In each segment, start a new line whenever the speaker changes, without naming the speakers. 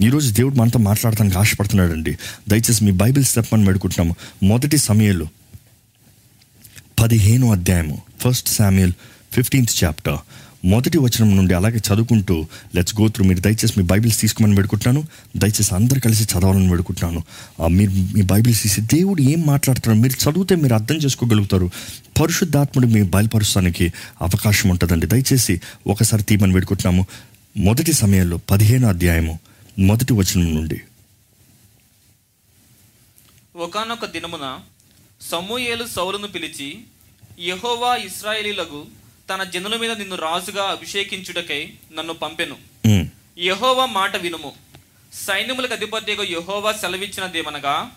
ఈరోజు దేవుడు మనతో మాట్లాడటానికి ఆశపడుతున్నాడండి. దయచేసి మీ బైబిల్స్ స్టెప్ పెడుకుంటున్నాము మొదటి సమయంలో పదిహేను అధ్యాయము ఫస్ట్ శామ్యుల్ ఫిఫ్టీన్త్ చాప్టర్ మొదటి వచనం నుండి అలాగే చదువుకుంటూ లెట్స్ గో త్రూ మీరు దయచేసి మీ బైబిల్స్ తీసుకోమని పెడుకుంటున్నాను దయచేసి అందరు కలిసి చదవాలని పెడుకుంటున్నాను మీరు మీ బైబిల్స్ తీసి దేవుడు ఏం మాట్లాడుతున్నారు మీరు చదివితే మీరు అర్థం చేసుకోగలుగుతారు. పరిశుద్ధాత్ముడు మీ బయలుపరుస్తానికి అవకాశం ఉంటుందండి. దయచేసి ఒకసారి తీయమని పెడుకుంటున్నాము మొదటి సమయంలో పదిహేను అధ్యాయము మొదటి వచనం నుండి.
ఒకానొక దినమున సమూయేలు సౌలును పిలిచి యెహోవా ఇస్రాయేలీలకు తన జనుల మీద నిన్ను రాజుగా అభిషేకించుటకై నన్ను పంపెను. యెహోవా మాట వినుము. సైన్యములకు అధిపతిగా యెహోవా సెలవిచ్చినదేమనగా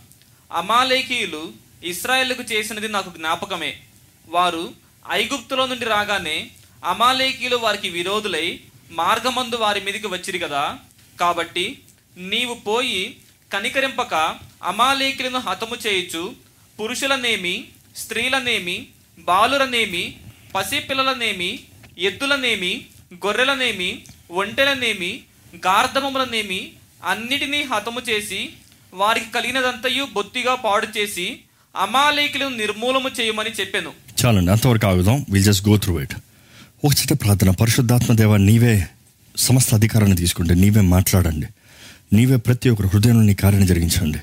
అమాలేకీయులు ఇస్రాయేళ్ళకు చేసినది నాకు జ్ఞాపకమే. వారు ఐగుప్తులో నుండి రాగానే అమాలేకీయులు వారికి విరోధులై మార్గమందు వారి మీదకి వచ్చిరి కదా కాబట్టి నీవు పోయి కనికరింపక అమాలేకులను హతము చేయుచు పురుషులనేమి స్త్రీలనేమి బాలురనేమి పసిపిల్లలనేమి ఎద్దులనేమి గొర్రెలనేమి ఒంటెలనేమి గార్ధమములనేమి అన్నిటినీ హతము చేసి వారికి కలిగినదంతయు బొత్తిగా పాడు చేసి అమాలేకులను నిర్మూలము చేయమని చెప్పాను.
చాలండి అంతవరకు ఆగుదాం. Will just go through it ఒక చిట్ట ప్రార్థన. పరిశుద్ధాత్మ దేవ నీవే సమస్త అధికారాన్ని తీసుకుంటే నీవే మాట్లాడండి. నీవే ప్రతి ఒక్కరు హృదయంలో నీ కార్యాన్ని జరిగించండి.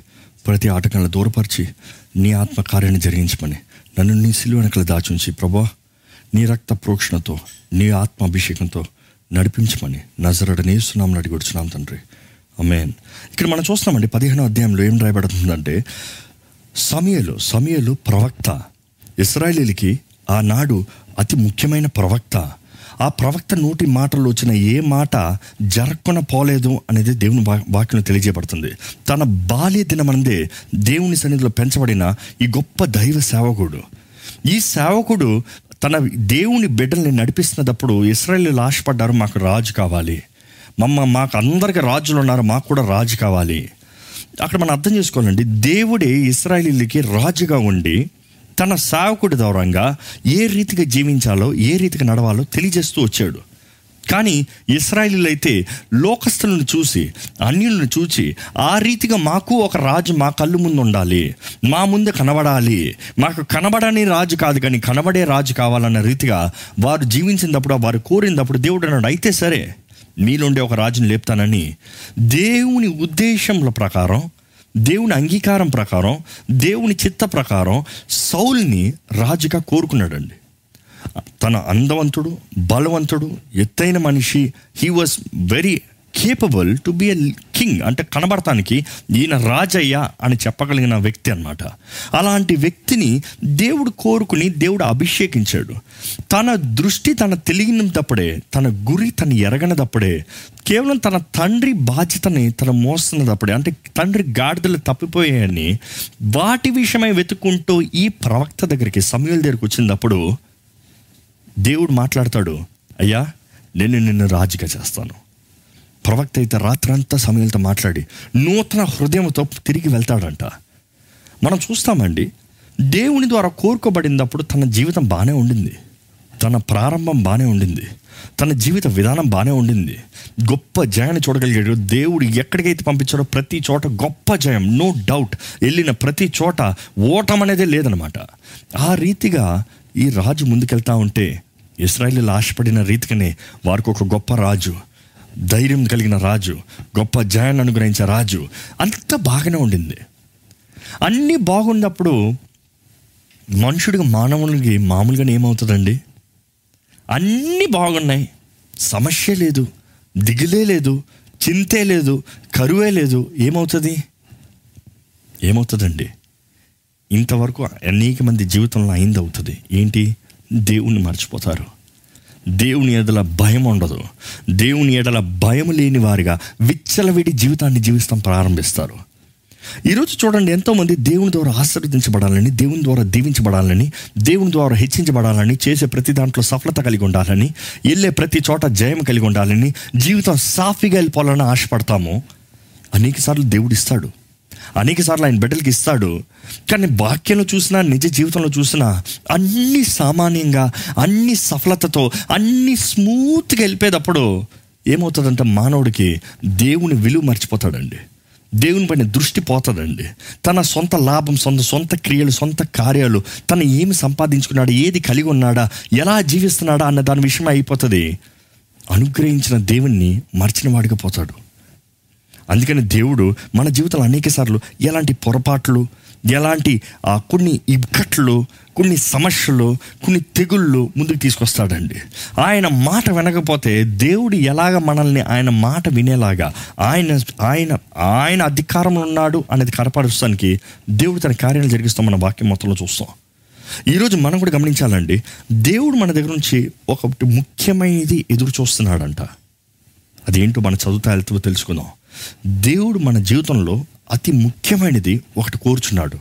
ప్రతి ఆటకాలను దూరపరిచి నీ ఆత్మ కార్యాన్ని జరిగించమని. నన్ను నీ సిలువెనకలు దాచుంచి ప్రభా నీ రక్త ప్రోక్షణతో నీ ఆత్మ అభిషేకంతో నడిపించమని. నజరడనే సున్నాం అడిగొడుచున్నాం తండ్రి. అమేన్ ఇక్కడ మనం చూస్తున్నామండి పదిహేనో అధ్యాయంలో ఏం రాయబడుతుందంటే సమయలు సమయలు ప్రవక్త. ఇస్రాయలీలకి ఆనాడు అతి ముఖ్యమైన ప్రవక్త. ఆ ప్రవక్త నోటి మాటలు వచ్చిన ఏ మాట జరక్కున పోలేదు అనేది దేవుని వాక్యం తెలియజేయబడుతుంది. తన బాల్య దినమందే దేవుని సన్నిధిలో పెంచబడిన ఈ గొప్ప దైవ సేవకుడు. ఈ సేవకుడు తన దేవుని బిడ్డల్ని నడిపిస్తున్నప్పుడు ఇస్రాయేలీలు ఆశపడ్డారు మాకు రాజు కావాలి. మమ్మ మాకు అందరికీ రాజులు ఉన్నారు మాకు కూడా రాజు కావాలి. అక్కడ మనం అర్థం చేసుకోవాలండి దేవుడే ఇస్రాయలీలకి రాజుగా ఉండి తన సేవకుడి దూరంగా ఏ రీతిగా జీవించాలో ఏ రీతిగా నడవాలో తెలియజేస్తూ వచ్చాడు. కానీ ఇస్రాయిలీలు అయితే లోకస్తులను చూసి అన్యులను చూసి ఆ రీతిగా మాకు ఒక రాజు మా కళ్ళు ముందు ఉండాలి మా ముందు కనబడాలి మాకు కనబడని రాజు కాదు కానీ కనబడే రాజు కావాలన్న రీతిగా వారు జీవించినప్పుడు వారు కోరినప్పుడు దేవుడు అన్నాడు అయితే సరే మీలోండే ఒక రాజుని లేపుతానని దేవుని ఉద్దేశంల ప్రకారం దేవుని అంగీకారం ప్రకారం దేవుని చిత్త ప్రకారం సౌల్ని రాజుగా కోరుకున్నాడండి. తన అందవంతుడు బలవంతుడు ఎత్తైన మనిషి. He was very capable to be a king అంటే కనబడటానికి ఈయన రాజయ్య అని చెప్పగలిగిన వ్యక్తి అన్నమాట. అలాంటి వ్యక్తిని దేవుడు కోరుకుని దేవుడు అభిషేకించాడు. తన దృష్టి తన తెలియనప్పుడే తన గురి తను ఎరగనదప్పుడే కేవలం తన తండ్రి బాధ్యతని తన మోస్తున్నదప్పుడే అంటే తండ్రి గాడిదలు తప్పిపోయాయని వాటి విషయమై వెతుక్కుంటూ ఈ ప్రవక్త దగ్గరికి సమయాల దగ్గరికి వచ్చినప్పుడు దేవుడు మాట్లాడతాడు అయ్యా నేను నిన్ను రాజుగా చేస్తాను. ప్రవక్త అయితే రాత్రంతా సమయంతో మాట్లాడి నూతన హృదయంతో తిరిగి వెళ్తాడంట. మనం చూస్తామండి దేవుని ద్వారా కోరుకోబడినప్పుడు తన జీవితం బాగానే ఉండింది. తన ప్రారంభం బాగానే ఉండింది. తన జీవిత విధానం బాగానే ఉండింది. గొప్ప జయాన్ని చూడగలిగాడు. దేవుడు ఎక్కడికైతే పంపించాడో ప్రతి చోట గొప్ప జయం నో డౌట్ వెళ్ళిన ప్రతి చోట ఓటం అనేది లేదనమాట ఆ రీతిగా ఈ రాజు ముందుకెళ్తా ఉంటే ఇస్రాయలీలు ఆశపడిన రీతిగానే వారికి ఒక గొప్ప రాజు ధైర్యం కలిగిన రాజు గొప్ప జయాన్ని అనుగ్రహించే రాజు అంత బాగానే ఉండింది. అన్నీ బాగున్నప్పుడు మనుషుడికి మానవునికి మామూలుగానే ఏమవుతుందండి? అన్నీ బాగున్నాయి. సమస్య లేదు దిగులే లేదు చింతే లేదు కరువే లేదు. ఏమవుతుంది? ఏమవుతుందండి? ఇంతవరకు అనేక మంది జీవితంలో అయింది అవుతుంది ఏంటి? దేవుణ్ణి మర్చిపోతారు. దేవుని ఎడల భయం ఉండదు. దేవుని ఎడల భయం లేని వారిగా విచ్చలవిడి జీవితాన్ని జీవిస్తాం ప్రారంభిస్తారు. ఈరోజు చూడండి ఎంతోమంది దేవుని ద్వారా ఆశీర్వదించబడాలని దేవుని ద్వారా దీవించబడాలని దేవుని ద్వారా హెచ్చించబడాలని చేసే ప్రతి దాంట్లో సఫలత కలిగి ఉండాలని వెళ్ళే ప్రతి చోట జయం కలిగి ఉండాలని జీవితం సాఫీగా వెళ్ళిపోవాలని ఆశపడతాము. అనేక సార్లు దేవుడు ఇస్తాడు. అనేక సార్లు ఆయన బిడ్డలకి ఇస్తాడు. కానీ వాక్యంలో చూసినా నిజ జీవితంలో చూసినా అన్ని సామాన్యంగా అన్ని సఫలతతో అన్ని స్మూత్గా వెళ్ళిపోయేటప్పుడు ఏమవుతుందంటే మానవుడికి దేవుని విలువ మర్చిపోతాడండి. దేవుని పైన దృష్టి పోతుందండి తన సొంత లాభం సొంత సొంత క్రియలు సొంత కార్యాలు తను ఏమి సంపాదించుకున్నాడు ఏది కలిగి ఉన్నాడా ఎలా జీవిస్తున్నాడా అన్న దాని విషయం అయిపోతుంది. అనుగ్రహించిన దేవుణ్ణి మర్చిన వాడికి పోతాడు. అందుకని దేవుడు మన జీవితంలో అనేక సార్లు ఎలాంటి పొరపాట్లు ఎలాంటి ఆ, కొన్ని ఇక్కట్లు కొన్ని సమస్యలు కొన్ని తెగుళ్ళు ముందుకు తీసుకొస్తాడండి. ఆయన మాట వినకపోతే దేవుడు ఎలాగ మనల్ని ఆయన మాట వినేలాగా ఆయన ఆయన ఆయన అధికారంలో ఉన్నాడు అనేది కనపరుస్తానికి దేవుడు తన కార్యాలు జరిగిస్తాం మన వాక్యం మొత్తంలో చూస్తాం. ఈరోజు మనం కూడా గమనించాలండి దేవుడు మన దగ్గర నుంచి ఒకటి ముఖ్యమైనది ఎదురు చూస్తున్నాడంట అదేంటో మన చదువుతా వెళ్తూ తెలుసుకుందాం. దేవుడు మన జీవితంలో అతి ముఖ్యమైనది ఒకటి కోరుచున్నాడు.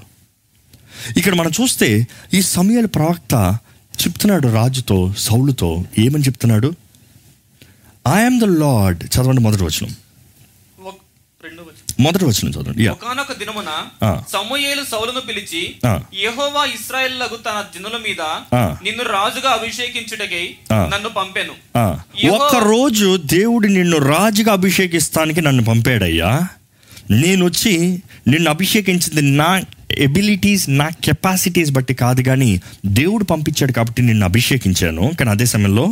ఇక్కడ మనం చూస్తే ఈ సమయాల ప్రవక్త చెప్తున్నాడు రాజుతో సౌలుతో ఏమని చెప్తున్నాడు? ఐఎమ్ ద లార్డ్ చదవండి మొదటి వచనం. మొదటి వచనం చదవండి
ఒకానొక దినమున
ఆ.
సమూయేలు సౌలును పిలిచి. యెహోవా ఇస్రాయేళ్ళకు తన జనుల మీద. నిన్ను రాజుగా అభిషేకించుటకై. నన్ను పంపెను
ఒక్క రోజు దేవుడు నిన్ను రాజుగా అభిషేకిస్తానికి నన్ను పంపాడయ్యా నేను వచ్చి నిన్ను అభిషేకించింది నా ఎబిలిటీస్ నా కెపాసిటీస్ బట్టి కాదు కానీ దేవుడు పంపించాడు కాబట్టి నిన్ను అభిషేకించాను కానీ అదే సమయంలో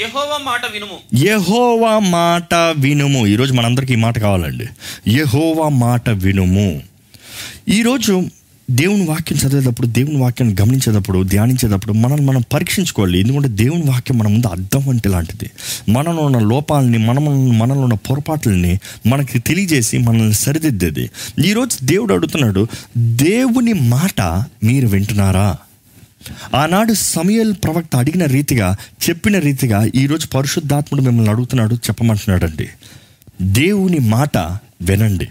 యహోవా మాట వినుము.
యహోవా మాట వినుము. ఈరోజు మనందరికీ ఈ మాట కావాలండి. యహోవా మాట వినుము. ఈరోజు దేవుని వాక్యం చదివేటప్పుడు దేవుని వాక్యాన్ని గమనించేటప్పుడు ధ్యానించేటప్పుడు మనల్ని మనం పరీక్షించుకోవాలి. ఎందుకంటే దేవుని వాక్యం మన ముందు అర్థం వంటి లాంటిది. మనలో ఉన్న లోపాలని మనం మనలో ఉన్న పొరపాట్లని మనకి తెలియజేసి మనల్ని సరిదిద్దేది. ఈరోజు దేవుడు అడుగుతున్నాడు దేవుని మాట మీరు వింటున్నారా? ఆనాడు సమయల్ ప్రవక్త అడిగిన రీతిగా చెప్పిన రీతిగా ఈరోజు పరిశుద్ధాత్ముడు మిమ్మల్ని అడుగుతున్నాడు చెప్పమంటున్నాడండి. దేవుని మాట వినండి.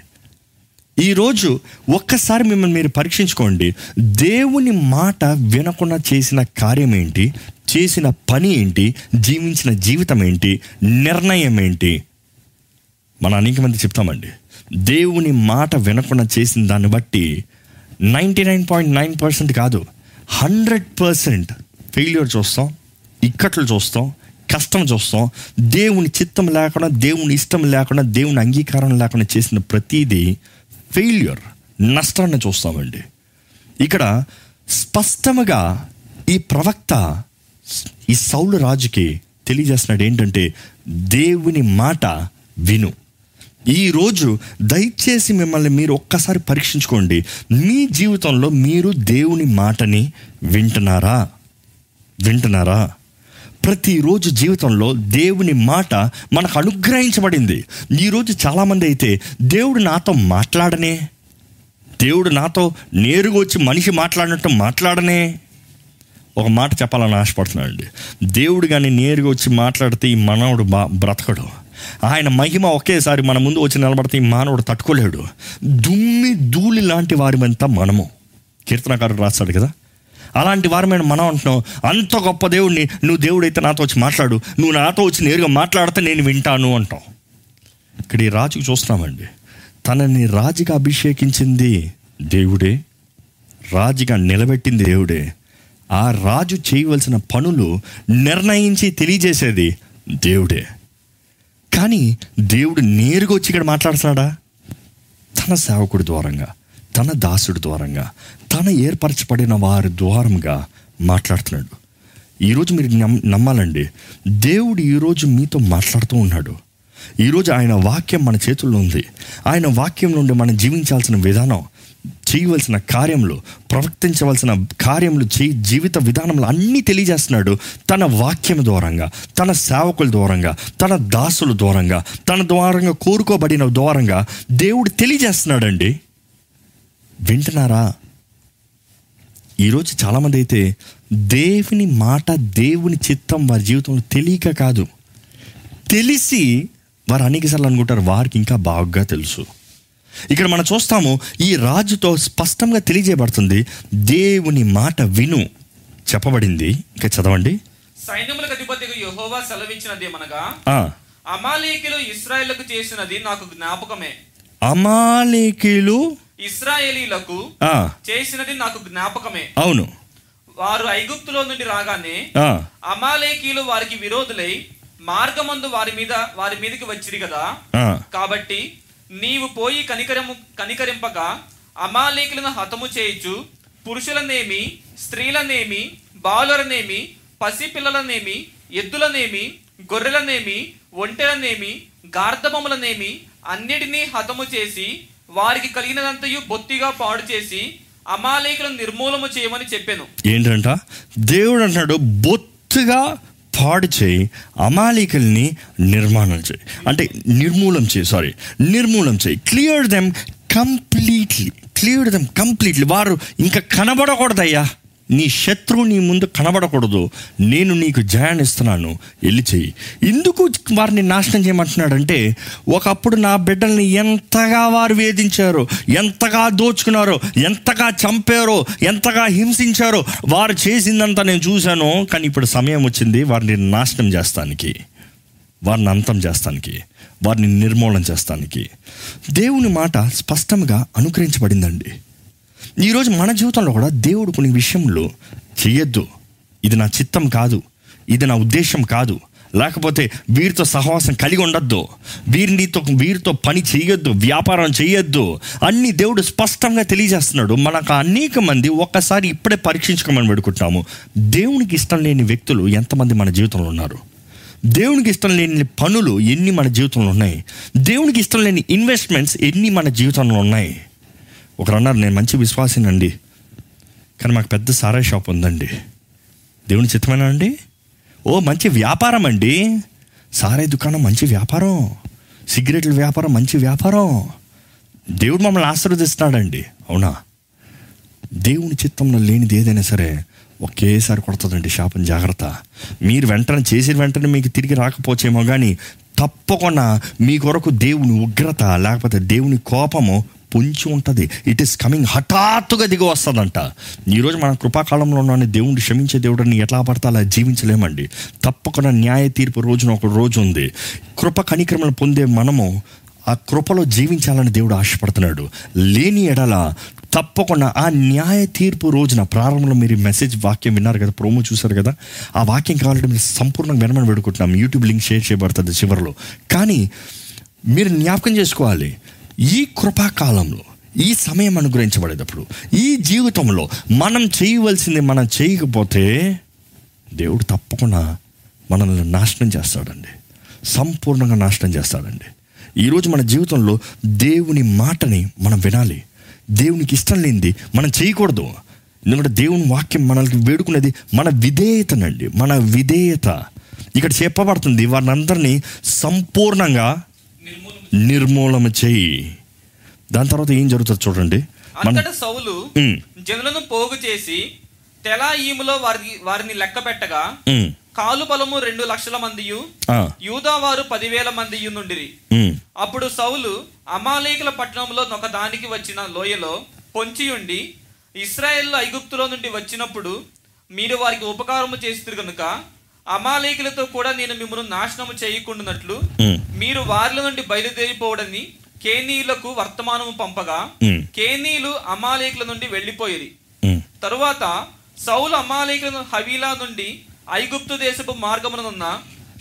ఈరోజు ఒక్కసారి మిమ్మల్ని మీరు పరీక్షించుకోండి. దేవుని మాట వినకుండా చేసిన కార్యం ఏంటి? చేసిన పని ఏంటి? జీవించిన జీవితం ఏంటి? నిర్ణయం ఏంటి? మన అనేక మంది చెప్తామండి. దేవుని మాట వినకుండా చేసిన దాన్ని బట్టి ninety nine point nine percent కాదు. హండ్రెడ్ పర్సెంట్ ఫెయిల్యూర్ చూస్తాం ఇక్కట్లు చూస్తాం కష్టం చూస్తాం. దేవుని చిత్తం లేకుండా దేవుని ఇష్టం లేకుండా దేవుని అంగీకారం లేకుండా చేసిన ప్రతిదీ ఫెయిల్యూర్ నష్టాన్ని చూస్తామండి. ఇక్కడ స్పష్టముగా ఈ ప్రవక్త ఈ సౌలు రాజుకి తెలియజేస్తున్నాడు ఏంటంటే దేవుని మాట విను. ఈరోజు దయచేసి మిమ్మల్ని మీరు ఒక్కసారి పరీక్షించుకోండి. మీ జీవితంలో మీరు దేవుని మాటని వింటున్నారా? వింటున్నారా? ప్రతిరోజు జీవితంలో దేవుని మాట మనకు అనుగ్రహించబడింది. ఈరోజు చాలామంది అయితే దేవుడు నాతో మాట్లాడనే దేవుడు నాతో నేరుగా వచ్చి మనిషి మాట్లాడినట్టు మాట్లాడనే. ఒక మాట చెప్పాలని ఆశపడుతున్నానండి. దేవుడు కానీ నేరుగా వచ్చి మాట్లాడితే ఈ మనవుడు బా బ్రతకడు. ఆయన మహిమ ఒకేసారి మన ముందు వచ్చి నిలబడితే మానవుడు తట్టుకోలేడు. దుమ్మి ధూళి లాంటి వారిమంతా మనము. కీర్తనకారుడు రాస్తాడు కదా? అలాంటి వారమైన మనం అంటున్నాం అంత గొప్ప దేవుడిని నువ్వు దేవుడైతే నాతో వచ్చి మాట్లాడు. నువ్వు నాతో వచ్చి నేరుగా మాట్లాడితే నేను వింటాను అంటాం. ఇక్కడ ఈ రాజుకు చూస్తున్నామండి. తనని రాజుగా అభిషేకించింది దేవుడే. రాజుగా నిలబెట్టింది దేవుడే. ఆ రాజు చేయవలసిన పనులు నిర్ణయించి తెలియజేసేది దేవుడే. కానీ దేవుడు నేరుగా వచ్చి ఇక్కడ మాట్లాడుతున్నాడా తన సేవకుడి ద్వారంగా తన దాసుడి ద్వారంగా తన ఏర్పరచబడిన వారి ద్వారంగా మాట్లాడుతున్నాడు. ఈరోజు మీరు నమ్మాలండి దేవుడు ఈరోజు మీతో మాట్లాడుతూ ఉన్నాడు. ఈరోజు ఆయన వాక్యం మన చేతుల్లో ఉంది. ఆయన వాక్యం నుండి మనం జీవించాల్సిన విధానం చేయవలసిన కార్యములు ప్రవర్తించవలసిన కార్యములు చేయి జీవిత విధానంలో అన్నీ తెలియజేస్తున్నాడు తన వాక్యం ద్వారంగా తన సేవకుల ద్వారంగా తన దాసుల ద్వారంగా తన ద్వారంగా కోరుకోబడిన ద్వారంగా దేవుడు తెలియజేస్తున్నాడండి. వింటున్నారా? ఈరోజు చాలామంది అయితే దేవుని మాట దేవుని చిత్తం వారి జీవితంలో తెలియక కాదు. తెలిసి వారు అనేకసార్లు అనుకుంటారు వారికి ఇంకా బాగా తెలుసు. ఇక్కడ మనం చూస్తాము ఈ రాజుతో స్పష్టంగా తెలియజేయబడుతుంది దేవుని మాట విను. చెప్పబడింది. ఇంకా చదవండి.
సైన్యములకు అధిపతిగా యెహోవా సెలవిచ్చినదేమనగా అమాలేకులు ఇస్రాయేళ్ళకు చేసినది నాకు జ్ఞాపకమే.
అమాలేకీలు
ఇస్రాయేలీలకు చేసినది నాకు జ్ఞాపకమే.
అవును.
వారు ఐగుప్తులో నుండి రాగానే అమాలేకీలు వారికి విరోధులై మార్గమందు వారి మీద వారి మీదకి వచ్చిరి కదా. కాబట్టి నీవు పోయి కనికరము కనికరింపక అమాలేకులను హతము చేయుచు పురుషులనేమి స్త్రీలనేమి బాలురనేమి పసిపిల్లలనేమి ఎద్దులనేమి గొర్రెలనేమి ఒంటెలనేమి గార్ధమములనేమి అన్నిటినీ హతము చేసి వారికి కలిగినదంతయు బొత్తిగా పాడు చేసి అమాలేకులను నిర్మూలము చేయమని చెప్పాను.
ఏంటంట? దేవుడు అంటున్నాడు బొత్తుగా పాడు చేయి అమాలికల్ని నిర్మాణం చేయి. అంటే నిర్మూలం చేయి సారీ నిర్మూలం చేయి. Clear them completely clear them completely వారు ఇంకా కనబడకూడదయ్యా. నీ శత్రువు నీ ముందు కనబడకూడదు. నేను నీకు జయాన్ని ఇస్తున్నాను. వెళ్ళి చెయ్యి. ఎందుకు వారిని నాశనం చేయమంటున్నాడంటే ఒకప్పుడు నా బిడ్డల్ని ఎంతగా వారు వేధించారో ఎంతగా దోచుకున్నారో ఎంతగా చంపారో ఎంతగా హింసించారో వారు చేసిందంతా నేను చూశాను. కానీ ఇప్పుడు సమయం వచ్చింది వారిని నాశనం చేస్తానికి వారిని అంతం చేస్తానికి వారిని నిర్మూలన చేస్తానికి. దేవుని మాట స్పష్టంగా అనుకరించబడిందండి ఈరోజు మన జీవితంలో కూడా దేవుడు కొన్ని విషయంలో చెయ్యొద్దు. ఇది నా చిత్తం కాదు. ఇది నా ఉద్దేశం కాదు. లేకపోతే వీరితో సహవాసం కలిగి ఉండొద్దు. వీరినితో వీరితో పని చేయొద్దు వ్యాపారం చేయొద్దు అన్ని దేవుడు స్పష్టంగా తెలియజేస్తున్నాడు. మనకు అనేక మంది ఒక్కసారి ఇప్పుడే పరీక్షించుకోమని పెడుకుంటాము దేవునికి ఇష్టం లేని వ్యక్తులు ఎంతమంది మన జీవితంలో ఉన్నారు? దేవునికి ఇష్టం లేని పనులు ఎన్ని మన జీవితంలో ఉన్నాయి? దేవునికి ఇష్టం లేని ఇన్వెస్ట్మెంట్స్ ఎన్ని మన జీవితంలో ఉన్నాయి? ఒకరు అన్నారు నేను మంచి విశ్వాసినండి కానీ మాకు పెద్ద సారాయి షాప్ ఉందండి. దేవుని చిత్తమేనా అండి? ఓ మంచి వ్యాపారం అండి. సారాయి దుకాణం మంచి వ్యాపారం. సిగరెట్ల వ్యాపారం మంచి వ్యాపారం. దేవుడు మమ్మల్ని ఆశీర్వదిస్తున్నాడండి. అవునా? దేవుని చిత్తంలో లేనిది ఏదైనా సరే ఒకేసారి కొడుతుందండి శాపం జాగ్రత్త. మీరు వెంటనే చేసిన వెంటనే మీకు తిరిగి రాకపోవచ్చేమో కానీ తప్పకుండా మీ కొరకు దేవుని ఉగ్రత లేకపోతే దేవుని కోపము పొంచి ఉంటుంది. ఇట్ ఈస్ కమింగ్ హఠాత్తుగా దిగి వస్తుందంట. ఈరోజు మన కృపాకాలంలో ఉన్న దేవుడిని క్షమించే దేవుడిని ఎట్లా పడితే అలా జీవించలేమండి. తప్పకుండా న్యాయ తీర్పు రోజున ఒక రోజు ఉంది. కృప కనిక్రమలు పొందే మనము ఆ కృపలో జీవించాలని దేవుడు ఆశపడుతున్నాడు. లేని ఎడల తప్పకుండా ఆ న్యాయ తీర్పు రోజున ప్రారంభంలో మీరు మెసేజ్ వాక్యం విన్నారు కదా? ప్రోమో చూశారు కదా? ఆ వాక్యం కావాలంటే మీరు సంపూర్ణంగా వినమని పెడుకుంటున్నాం యూట్యూబ్ లింక్ షేర్ చేయబడుతుంది చివరిలో. కానీ మీరు జ్ఞాపకం చేసుకోవాలి. ఈ కృపాకాలంలో ఈ సమయం అనుగ్రహించబడేటప్పుడు ఈ జీవితంలో మనం చేయవలసింది మనం చేయకపోతే దేవుడు తప్పకుండా మనల్ని నాశనం చేస్తాడండి. సంపూర్ణంగా నాశనం చేస్తాడండి. ఈరోజు మన జీవితంలో దేవుని మాటని మనం వినాలి. దేవునికి ఇష్టం లేనిది మనం చేయకూడదు. ఎందుకంటే దేవుని వాక్యం మనల్ని వేడుకునేది మన విధేయతనండి. మన విధేయత. ఇక్కడ చెప్పబడుతుంది వారిని సంపూర్ణంగా నిర్మూలన చేయి. దాని తర్వాత ఏం జరుగుతుంది చూడండి.
అంతటా సౌలు జనులను పోగు చేసి తెలా ఈములో వారి వారిని లెక్క పెట్టగా కాలు బలము రెండు లక్షల మందియు
ఆ,
యూదా వారు పదివేల మందియు నుండిరి. అప్పుడు సౌలు అమాలేకుల పట్టణంలో ఒక దానికి వచ్చిన లోయలో పొంచియుండి ఇస్రాయేల్ ఐగుప్తులో నుండి వచ్చినప్పుడు మీరు వారికి ఉపకారము చేస్తురు కనుక అమాలేకులతో కూడా నేను మిమ్మల్ని నాశనము చేయకుండానట్లు మీరు వారిలో నుండి బయలుదేరిపోవడని కేనీయులకు వర్తమానము పంపగా
ఉమ్,
కేనీయులు అమాలేకుల నుండి వెళ్ళిపోయిరి
ఉమ్.
తరువాత సౌలు అమాలేకులను హవీలా నుండి ఐగుప్తు దేశపు మార్గమునున్న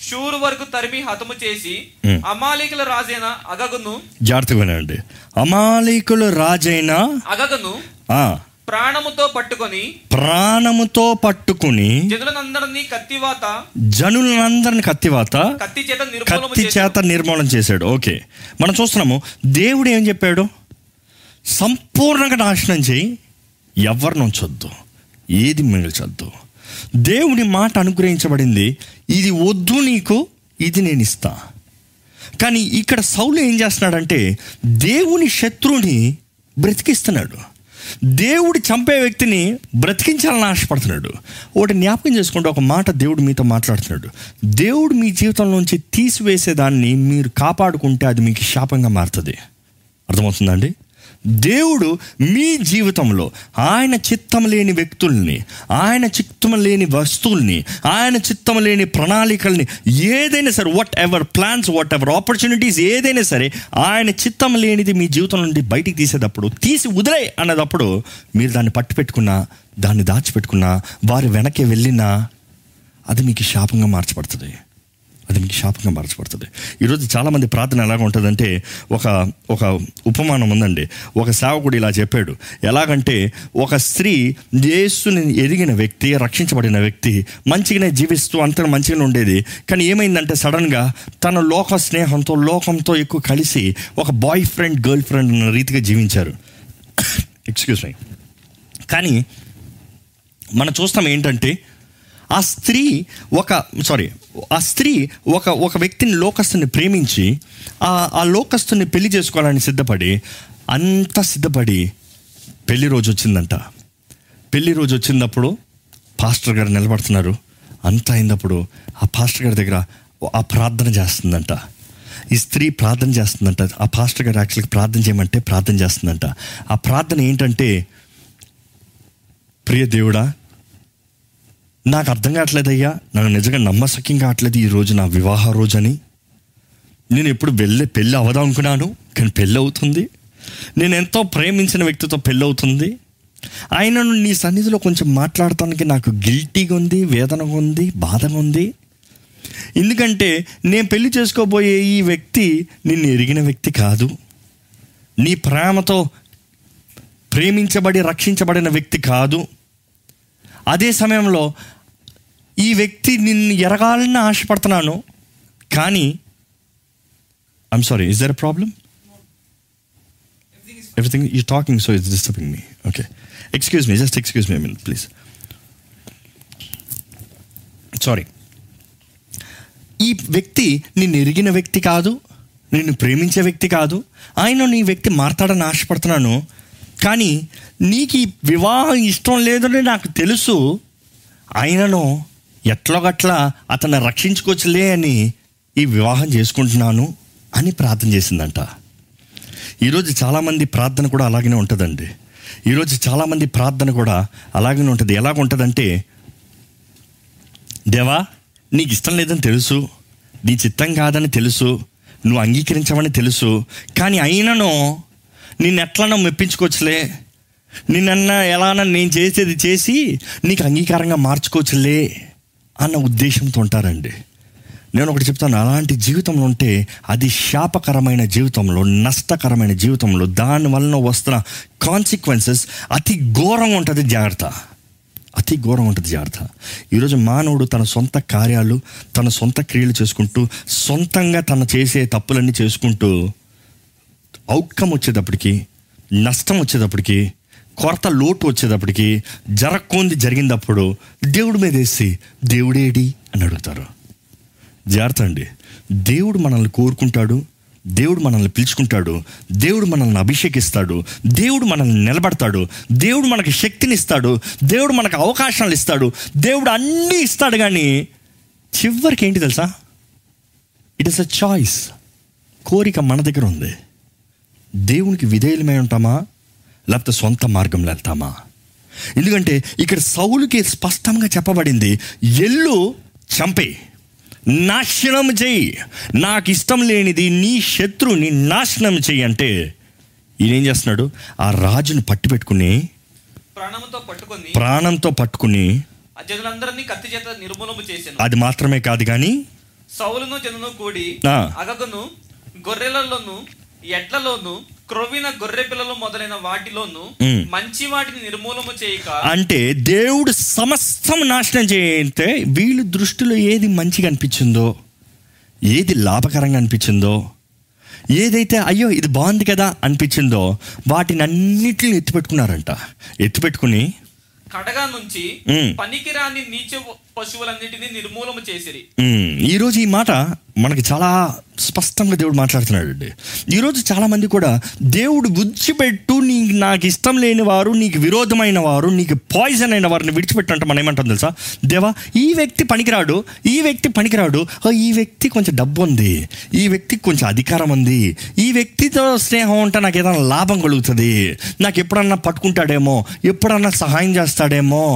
షూరు వరకు తరిమి హతము చేసి. అమాలేకుల రాజైన అగగును
జాగ్రత్తగా అమాలీకుల రాజైన
అగగను ప్రాణముతో పట్టుకొని
ప్రాణముతో పట్టుకుని
జనులందరినీ కత్తివాత
జనులందరిని కత్తివాత
కత్తి చేత
కత్తి చేత నిర్మూలన చేశాడు. ఓకే. మనం చూస్తున్నాము దేవుడు ఏం చెప్పాడు? సంపూర్ణంగా నాశనం చేయి ఎవరిని ఉంచొద్దు ఏది మిగిల్చొద్దు. దేవుని మాట అనుగ్రహించబడింది ఇది వద్దు నీకు ఇది నేను ఇస్తా. కానీ ఇక్కడ సౌలు ఏం చేస్తున్నాడంటే దేవుని శత్రువుని బ్రతికిస్తున్నాడు. దేవుడు చంపే వ్యక్తిని బ్రతికించాలని ఆశపడుతున్నాడు. ఒకటి జ్ఞాపకం చేసుకుంటే ఒక మాట దేవుడు మీతో మాట్లాడుతున్నాడు. దేవుడు మీ జీవితంలోంచి తీసివేసేదాన్ని మీరు కాపాడుకుంటే అది మీకు శాపంగా మారుతుంది. అర్థమవుతుందండి దేవుడు మీ జీవితంలో ఆయన చిత్తం లేని వ్యక్తుల్ని ఆయన చిత్తం లేని వస్తువుల్ని ఆయన చిత్తం లేని ప్రణాళికల్ని ఏదైనా సరే whatever plans whatever opportunities ఏదైనా సరే ఆయన చిత్తం లేనిది మీ జీవితం నుండి బయటికి తీసేటప్పుడు తీసి వదిలే అన్నదప్పుడు మీరు దాన్ని పట్టు పెట్టుకున్నా దాన్ని దాచిపెట్టుకున్నా వారి వెనకే వెళ్ళినా అది మీకు శాపంగా మార్చబడుతుంది. అది మీకు శాపంగా మార్చబడుతుంది. ఈరోజు చాలామంది ప్రార్థన ఎలాగ ఉంటుందంటే ఒక ఒక ఉపమానం ఉందండి. ఒక సేవకుడు ఇలా చెప్పాడు. ఎలాగంటే ఒక స్త్రీ యేసుని ఎదిగిన వ్యక్తి రక్షించబడిన వ్యక్తి మంచిగానే జీవిస్తూ అంత మంచిగానే ఉండేది. కానీ ఏమైందంటే సడన్గా తన లోక స్నేహంతో లోకంతో ఎక్కువ కలిసి ఒక బాయ్ ఫ్రెండ్ గర్ల్ ఫ్రెండ్ అన్న రీతిగా జీవించారు. Excuse me. కానీ మనం చూస్తాం ఏంటంటే ఆ స్త్రీ ఒక సారీ ఆ స్త్రీ ఒక ఒక వ్యక్తిని లోకస్తుని ప్రేమించి ఆ ఆ లోకస్తుని పెళ్ళి చేసుకోవాలని సిద్ధపడి అంత సిద్ధపడి పెళ్ళి రోజు వచ్చిందంట. పెళ్ళి రోజు వచ్చినప్పుడు పాస్టర్ గారు నిలబడుతున్నారు. అంత అయినప్పుడు ఆ పాస్టర్ గారి దగ్గర ఆ ప్రార్థన చేస్తుందంట. ఈ స్త్రీ ప్రార్థన చేస్తుందంట. ఆ పాస్టర్ గారు యాక్చువల్గా ప్రార్థన చేయమంటే ప్రార్థన చేస్తుందంట. ఆ ప్రార్థన ఏంటంటే ప్రియ దేవుడా నాకు అర్థం కావట్లేదయ్యా నాకు నిజంగా నమ్మసక్యం కావట్లేదు ఈ రోజు నా వివాహ రోజు అని నేను ఎప్పుడు వెళ్ళే పెళ్ళి అవదాం అనుకున్నాను కానీ పెళ్ళి అవుతుంది. నేను ఎంతో ప్రేమించిన వ్యక్తితో పెళ్ళి అవుతుంది. ఆయనను నీ సన్నిధిలో కొంచెం మాట్లాడటానికి నాకు గిల్టీగా ఉంది వేదనగా ఉంది బాధగా ఉంది. ఎందుకంటే నేను పెళ్ళి చేసుకోబోయే ఈ వ్యక్తి నిన్ను ఎరిగిన వ్యక్తి కాదు. నీ ప్రేమతో ప్రేమించబడి రక్షించబడిన వ్యక్తి కాదు. అదే సమయంలో ఈ వ్యక్తి నిన్ను ఎరగాలని ఆశపడుతున్నాను కానీ I'm sorry is there problem everything you talking so it's disturbing me okay excuse me just excuse me min please sorry ఈ వ్యక్తి నిన్ను ఎరిగిన వ్యక్తి కాదు నిన్ను ప్రేమించే వ్యక్తి కాదు ఆయన నీ వ్యక్తి మాట్లాడని ఆశపడుతున్నాను కానీ నీకు ఈ వివాహం ఇష్టం లేదని నాకు తెలుసు. ఆయనను ఎట్లోగట్లా అతన్ని రక్షించుకోవచ్చులే అని ఈ వివాహం చేసుకుంటున్నాను అని ప్రార్థన చేసిందంట. ఈరోజు చాలామంది ప్రార్థన కూడా అలాగనే ఉంటుందండి. ఈరోజు చాలామంది ప్రార్థన కూడా అలాగనే ఉంటుంది. ఎలాగ ఉంటుందంటే దేవా నీకు ఇష్టం లేదని తెలుసు. నీ చిత్తం కాదని తెలుసు. నువ్వు అంగీకరించవని తెలుసు. కానీ అయినను నిన్ను ఎట్లన్నా మెప్పించుకోవచ్చులే. నిన్నన్నా ఎలానా నేను చేసేది చేసి నీకు అంగీకారంగా మార్చుకోవచ్చులే అన్న ఉద్దేశంతో ఉంటారండి. నేను ఒకటి చెప్తాను అలాంటి జీవితంలో ఉంటే అది శాపకరమైన జీవితంలో నష్టకరమైన జీవితంలో దాని వలన వస్తున్న కాన్సిక్వెన్సెస్ అతి ఘోరంగా ఉంటుంది జాగ్రత్త. అతి ఘోరం ఉంటుంది జాగ్రత్త. ఈరోజు మానవుడు తన సొంత కార్యాలు తన సొంత క్రియలు చేసుకుంటూ సొంతంగా తను చేసే తప్పులన్నీ చేసుకుంటూ అవుట్కమ్ వచ్చేటప్పటికి నష్టం వచ్చేటప్పటికి కొరత లోటు వచ్చేటప్పటికి జరక్కుంది జరిగినప్పుడు దేవుడి మీద వేసి దేవుడేడి అని అడుగుతారు. జాగ్రత్త అండి. దేవుడు మనల్ని కోరుకుంటాడు దేవుడు మనల్ని పిలుచుకుంటాడు దేవుడు మనల్ని అభిషేకిస్తాడు దేవుడు మనల్ని నిలబడతాడు దేవుడు మనకి శక్తిని ఇస్తాడు దేవుడు మనకు అవకాశాలు ఇస్తాడు దేవుడు అన్నీ ఇస్తాడు కానీ చివరికి ఏంటి తెలుసా? ఇట్ ఇస్ అ చాయిస్ కోరిక మన దగ్గర ఉంది. దేవునికి విధేయులమై ఉంటామా? లేకపోతే సొంత మార్గంలో వెళ్తామా? ఎందుకంటే ఇక్కడ సౌలుకి స్పష్టంగా చెప్పబడింది ఎల్లు చంపే నాశనం చెయ్యి నాకు ఇష్టం లేనిది నీ శత్రువుని నాశనం చెయ్యి అంటే ఈయనేం చేస్తున్నాడు? ఆ రాజును పట్టి పెట్టుకుని
ప్రాణంతో పట్టుకొని
ప్రాణంతో పట్టుకుని
కత్తి చేత చేశాను.
అది మాత్రమే కాదు కానీ
సౌలును జనును కూడి. అగగును గొర్రెలలోను ఎడ్లలోను క్రొవ్విన గొర్రె పిల్లలు మొదలైన వాటిలోను. మంచి వాటిని నిర్మూలము చేయక
అంటే దేవుడు సమస్తం నాశనం చేయంటే వీళ్ళ దృష్టిలో ఏది మంచిగా అనిపించిందో ఏది లాభకరంగా అనిపించిందో ఏదైతే అయ్యో ఇది బాగుంది కదా అనిపించిందో వాటిని అన్నిటిని ఎత్తిపెట్టుకున్నారంట ఎత్తిపెట్టుకుని
కడగా నుంచి. పనికిరాని నీచ పశువులన్నిటిని నిర్మూలన చేసిరి.
ఈరోజు ఈ మాట మనకి చాలా స్పష్టంగా దేవుడు మాట్లాడుతున్నాడు అండి. ఈరోజు చాలామంది కూడా దేవుడు విడిచిపెట్టు నీ నాకు ఇష్టం లేని వారు నీకు విరోధమైన వారు నీకు పాయిజన్ అయిన వారిని విడిచిపెట్టంటే మనం ఏమంటాం తెలుసా? దేవా ఈ వ్యక్తి పనికిరాడు ఈ వ్యక్తి పనికిరాడు. ఈ వ్యక్తి కొంచెం డబ్బు ఉంది ఈ వ్యక్తికి కొంచెం అధికారం ఉంది ఈ వ్యక్తితో స్నేహం ఉంటే నాకు ఏదైనా లాభం కలుగుతుంది. నాకు ఎప్పుడన్నా పట్టుకుంటాడేమో ఎప్పుడన్నా సహాయం చేస్తాడేమో.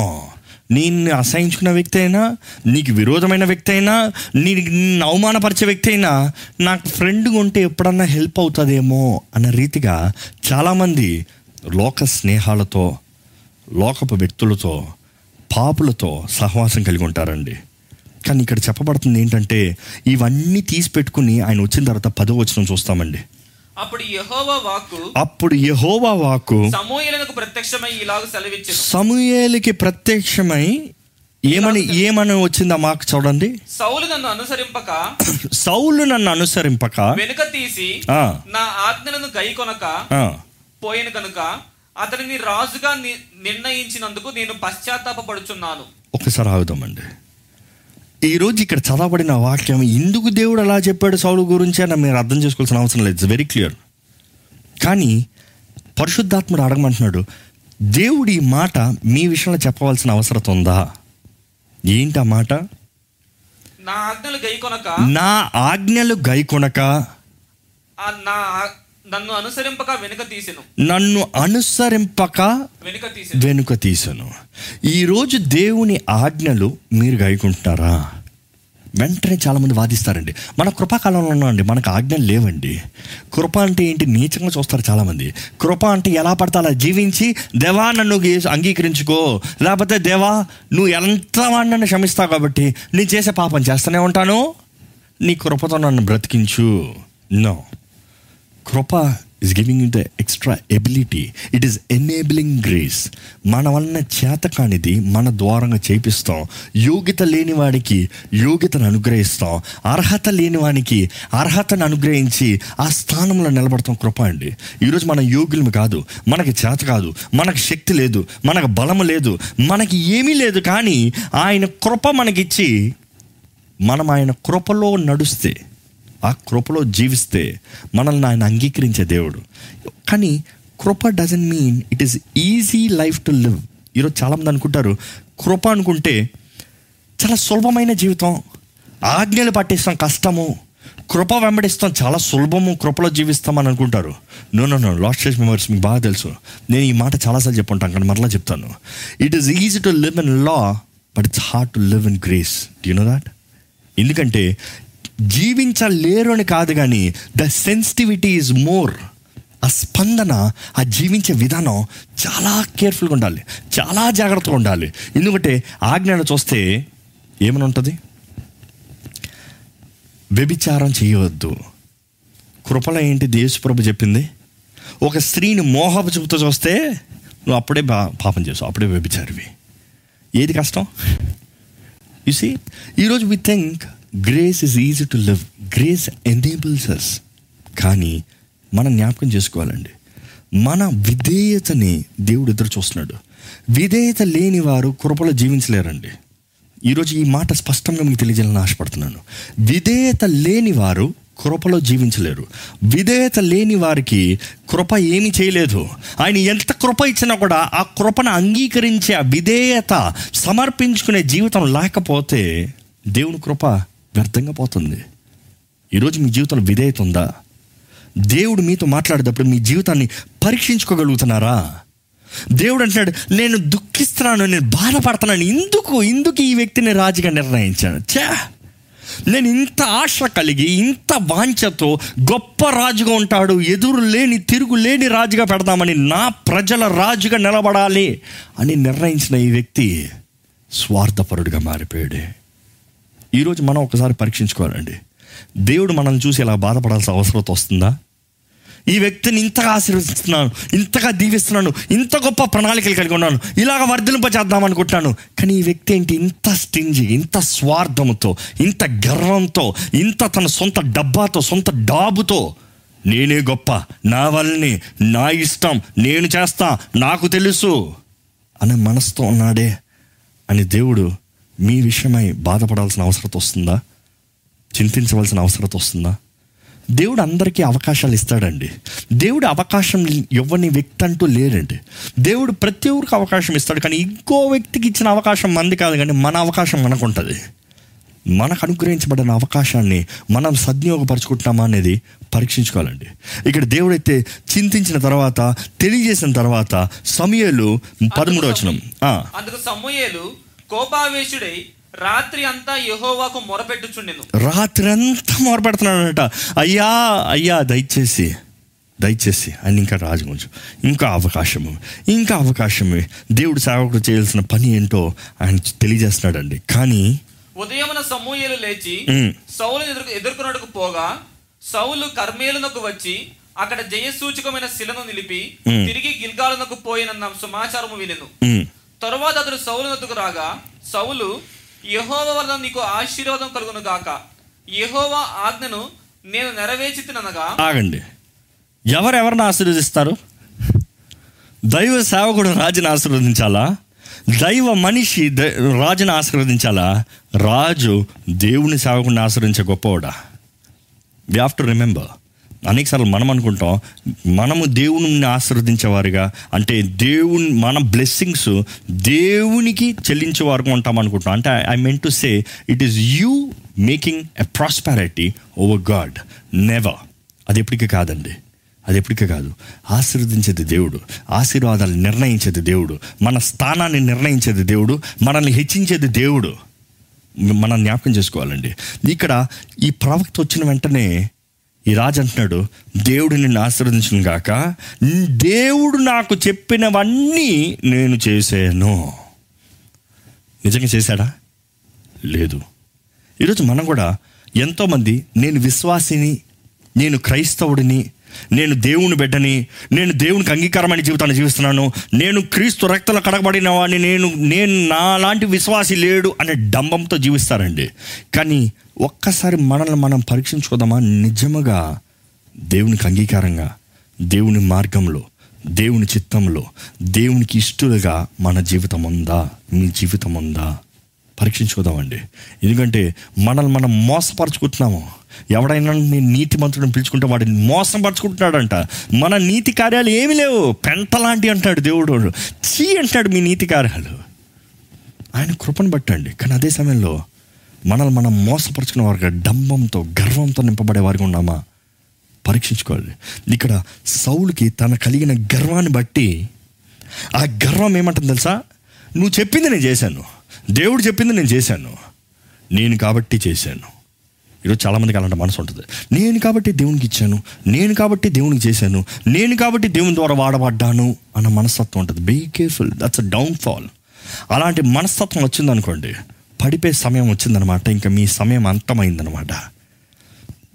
నేను అసహించుకున్న వ్యక్తి అయినా నీకు విరోధమైన వ్యక్తి అయినా నీ నిన్ను అవమానపరిచే వ్యక్తి అయినా నాకు ఫ్రెండ్గా ఉంటే ఎప్పుడన్నా హెల్ప్ అవుతుందేమో అన్న రీతిగా చాలామంది లోక స్నేహాలతో లోకపు వ్యక్తులతో పాపులతో సహవాసం కలిగి ఉంటారండి. కానీ ఇక్కడ చెప్పబడుతుంది ఏంటంటే ఇవన్నీ తీసి పెట్టుకుని ఆయన వచ్చిన తర్వాత పదో వచనం చూస్తామండి.
అప్పుడు యెహోవా వాక్కు
అప్పుడు యెహోవా వాక్కు
సమూయేలునకు ప్రత్యక్షమై ఇలాగ సెలవిచ్చెను.
సమూయేలుకి ప్రత్యక్షమై ఏమని ఏమని వచ్చిందా మాకు చూడండి.
సౌలు నన్ను అనుసరింపక
సౌలు నన్ను అనుసరింపక
వెనుక తీసి నా ఆజ్ఞలను గైకొనక పోయిన కనుక అతనిని రాజుగా నిర్ణయించినందుకు నేను పశ్చాత్తాపపడుచున్నాను.
ఒకసారి ఆగుదామండి. ఈరోజు ఇక్కడ చదవబడిన వాక్యం ఎందుకు దేవుడు అలా చెప్పాడు సౌలు గురించి అని మీరు అర్థం చేసుకోవాల్సిన అవసరం లేదు. ఇట్స్ వెరీ క్లియర్ కానీ పరిశుద్ధాత్ముడు అడగమంటున్నాడు దేవుడు ఈ మాట మీ విషయంలో చెప్పవలసిన అవసరం ఉందా? ఏంటి ఆ మాట?
నా ఆజ్ఞలు గైకొనక
నా ఆజ్ఞలు గైకొనక
నా నన్ను అనుసరింపక వెనుక తీసెను.
నన్ను అనుసరింపక
వెనుక తీసెను.
వెనుక తీసను. ఈరోజు దేవుని ఆజ్ఞలు మీరు గైకుంటున్నారా? వెంటనే చాలామంది వాదిస్తారండి. మన కృపాకాలంలో ఉన్నామండి మనకు ఆజ్ఞలు లేవండి. కృప అంటే ఏంటి? నీచంగా చూస్తారు చాలామంది. కృప అంటే ఎలా పడితే అలా జీవించి దేవా నన్ను అంగీకరించుకో. లేకపోతే దేవా నువ్వు ఎంత వాడినన్ను క్షమిస్తావు కాబట్టి నేను చేసే పాపం చేస్తూనే ఉంటాను. నీ కృపతో నన్ను బ్రతికించు. No. Krupa is giving you the extra ability it is enabling grace మన వలన చేత కానిది మన ద్వారంగా చేపిస్తాం. యోగ్యత లేని వాడికి యోగ్యతను అనుగ్రహిస్తాం. అర్హత లేని వానికి అర్హతను అనుగ్రహించి ఆ స్థానంలో నిలబడతాం కృప అండి. ఈరోజు మన యోగ్యులము కాదు. మనకి చేత కాదు. మనకు శక్తి లేదు. మనకు బలం లేదు. మనకి ఏమీ లేదు కానీ ఆయన కృప మనకిచ్చి మనం ఆయన కృపలో నడుస్తే ఆ కృపలో జీవిస్తే మనల్ని ఆయన అంగీకరించే దేవుడు. కానీ కృప doesn't mean it is easy life to live ఈరోజు చాలామంది అనుకుంటారు కృప అనుకుంటే చాలా సులభమైన జీవితం ఆజ్ఞలు పట్టిస్తాం కష్టము కృప వెంబడిస్తాం చాలా సులభము కృపలో జీవిస్తాం అని అనుకుంటారు. No no no last stage members మీకు బాగా తెలుసు. నేను ఈ మాట చాలాసార్లు చెప్పుంటాను కానీ మరలా చెప్తాను. It is easy to live in law but it's hard to live in grace you know that ఎందుకంటే జీవించలేరు అని కాదు కానీ ద సెన్సిటివిటీ ఈజ్ మోర్ ఆ స్పందన ఆ జీవించే విధానం చాలా కేర్ఫుల్గా ఉండాలి. చాలా జాగ్రత్తగా ఉండాలి. ఎందుకంటే ఆజ్ఞను చూస్తే ఏమని ఉంటుంది వ్యభిచారం చేయవద్దు. కృపల ఏంటి దేశప్రభు చెప్పింది? ఒక స్త్రీని మోహపు చూపుతూ చూస్తే నువ్వు అప్పుడే బా పాపం చేసావు. అప్పుడే వ్యభిచారివి. ఏది కష్టం? యు సీ ఈరోజు we think grace is easy to live grace enables us కానీ మనం జ్ఞాపకం చేసుకోవాలండి. మన విధేయతని దేవుడు ఎదురు చూస్తున్నాడు. విధేయత లేని వారు కృపలో జీవించలేరండి. ఈరోజు ఈ మాట స్పష్టంగా మీకు తెలియజేయాలని ఆశపడుతున్నాను. విధేయత లేని వారు కృపలో జీవించలేరు. విధేయత లేని వారికి కృప ఏమీ చేయలేదు. ఆయన ఎంత కృప ఇచ్చినా కూడా ఆ కృపను అంగీకరించే ఆ విధేయత సమర్పించుకునే జీవితం లేకపోతే దేవుని కృప వ్యర్థంగా పోతుంది. ఈరోజు మీ జీవితంలో విధేయత ఉందా? దేవుడు మీతో మాట్లాడేటప్పుడు మీ జీవితాన్ని పరీక్షించుకోగలుగుతున్నారా? దేవుడు అంటున్నాడు నేను దుఃఖిస్తున్నాను నేను బాధపడుతున్నాను. ఎందుకు ఎందుకు ఈ వ్యక్తిని రాజుగా నిర్ణయించాను. చా నేను ఇంత ఆశ కలిగి ఇంత వాంఛతో గొప్ప రాజుగా ఉంటాడు ఎదురు లేని తిరుగు లేని రాజుగా పెడదామని నా ప్రజల రాజుగా నిలబడాలి అని నిర్ణయించిన ఈ వ్యక్తి స్వార్థపరుడిగా మారిపోయాడు. ఈరోజు మనం ఒకసారి పరీక్షించుకోవాలండి. దేవుడు మనల్ని చూసి ఇలా బాధపడాల్సిన అవసరం వస్తుందా? ఈ వ్యక్తిని ఇంతగా ఆశీర్వదిస్తున్నాను ఇంతగా దీవిస్తున్నాను ఇంత గొప్ప ప్రణాళికలు కలిగి ఉన్నాను ఇలాగ వర్ధలింప చేద్దాం అనుకుంటున్నాను. కానీ ఈ వ్యక్తి ఏంటి? ఇంత స్టింజి ఇంత స్వార్థంతో ఇంత గర్వంతో ఇంత తన సొంత డబ్బాతో సొంత డాబుతో నేనే గొప్ప నా వల్లని నా ఇష్టం నేను చేస్తా నాకు తెలుసు అనే మనసుతో ఉన్నాడే అని దేవుడు మీ విషయమై బాధపడాల్సిన అవసరం వస్తుందా? చింతించవలసిన అవసరం వస్తుందా? దేవుడు అందరికీ అవకాశాలు ఇస్తాడండి. దేవుడు అవకాశం ఇవ్వని వ్యక్తి అంటూ లేడండి. దేవుడు ప్రతి ఒక్కరికి అవకాశం ఇస్తాడు కానీ ఇంకో వ్యక్తికి ఇచ్చిన అవకాశం మంది కాదు కానీ మన అవకాశం మనకు ఉంటుంది మనకు అనుగ్రహించబడిన అవకాశాన్ని మనం సద్వినియోగపరచుకుంటున్నామా అనేది పరీక్షించుకోవాలండి. ఇక్కడ దేవుడైతే చింతించిన తర్వాత తెలియజేసిన తర్వాత సమయలు పదమూడు వచనం.
అందుకు సమూయేలు కోపావేశుడై రాత్రి అంతా యెహోవాకు మొరపెట్టుచుండెను
రాత్రి అంతా మొరపెడుతున్నాడట అయ్యా అయ్యా దయచేసి దయచేసి ఆయన ఇంకా రాజు కొంచెం ఇంకా అవకాశము ఇంకా అవకాశము దేవుడు సేవకుడు చేయాల్సిన పని ఏంటో ఆయన తెలియజేస్తున్నాడండి కానీ
ఉదయమున సమూయేలు లేచి. సౌలు ఎదురు ఎదుర్కొన్నట్టుకు పోగా సౌలు కర్మేలునకు వచ్చి అక్కడ జయసూచకమైన శిలను నిలిపి. తిరిగి గిల్గాలునకు పోయినన్న సమాచారము వినెను. తరువాత అతడు సౌలు నొద్దుకు రాగా సౌలు యహోవ వల్ల నీకు ఆశీర్వాదం కలుగును గాక. యహోవ ఆజ్ఞను నేను నెరవేర్చితిననగా.
ఆగండి. ఎవరెవరిని ఆశీర్వదిస్తారు? దైవ సేవకుడు రాజుని ఆశీర్వదించాలా? దైవ మనిషి ద- రాజుని ఆశీర్వదించాలా? రాజు దేవుని సేవకుడిని ఆశ్రయించే గొప్పవాడా? వి హ్యావ్ టు రిమెంబర్ అనేకసార్లు మనం అనుకుంటాం మనము దేవుని ఆశీర్వదించేవారుగా. అంటే దేవుని మన బ్లెస్సింగ్స్ దేవునికి చెల్లించే వారు ఉంటాం అనుకుంటాం. అంటే I meant to say it is you making a prosperity over God never అది ఎప్పటికీ కాదండి. అది ఎప్పటికీ కాదు. ఆశీర్వదించేది దేవుడు. ఆశీర్వాదాలు నిర్ణయించేది దేవుడు. మన స్థానాన్ని నిర్ణయించేది దేవుడు. మనల్ని హెచ్చించేది దేవుడు. మనం జ్ఞాపకం చేసుకోవాలండి. ఇక్కడ ఈ ప్రవక్త వచ్చిన వెంటనే ఈ రాజు అంటున్నాడు దేవుడు నిన్ను ఆశీర్వదించిన గాక. దేవుడు నాకు చెప్పినవన్నీ నేను చేశాను నిజంగా చేశాడా? లేదు. ఈరోజు మనం కూడా ఎంతోమంది నేను విశ్వాసిని నేను క్రైస్తవుడిని నేను దేవుని బిడ్డని నేను దేవునికి అంగీకారమైన జీవితాన్ని జీవిస్తున్నాను. నేను క్రీస్తు రక్తలో కడగబడిన వాడిని నేను నేను నాలాంటి విశ్వాసి లేడు అనే డంబంతో జీవిస్తారండి. కానీ ఒక్కసారి మనల్ని మనం పరీక్షించుకోదామా? నిజముగా దేవునికి అంగీకారంగా దేవుని మార్గంలో దేవుని చిత్తంలో దేవునికి ఇష్టలుగా మన జీవితం ఉందా? మీ జీవితం ఉందా? పరీక్షించుకుందామండి. ఎందుకంటే మనల్ని మనం మోసపరుచుకుంటున్నాము. ఎవడైనా నేను నీతి మంత్రులను పిలుచుకుంటే వాడిని మోసపరుచుకుంటున్నాడంట. మన నీతి కార్యాలు ఏమి లేవు. పెంటలాంటి అంటాడు దేవుడు. చీ అంటాడు మీ నీతి కార్యాలు. ఆయన కృపను బట్టండి. కానీ అదే సమయంలో మనల్ని మనం మోసపరుచుకున్న వారిగా డంబంతో గర్వంతో నింపబడే వారికి ఉన్నామా? పరీక్షించుకోవాలి. ఇక్కడ సౌలుకి తన కలిగిన గర్వాన్ని బట్టి ఆ గర్వం ఏమంటుంది తెలుసా? నువ్వు చెప్పింది నేను చేశాను. దేవుడు చెప్పింది నేను చేశాను. నేను కాబట్టి చేశాను. ఈరోజు చాలామందికి అలాంటి మనసు ఉంటుంది. నేను కాబట్టి దేవునికి ఇచ్చాను. నేను కాబట్టి దేవునికి చేశాను. నేను కాబట్టి దేవుని ద్వారా వాడబడ్డాను అన్న మనస్తత్వం ఉంటుంది. Be careful that's a downfall అలాంటి మనస్తత్వం వచ్చిందనుకోండి పడిపోయే సమయం వచ్చిందనమాట. ఇంకా మీ సమయం అంతమైందనమాట.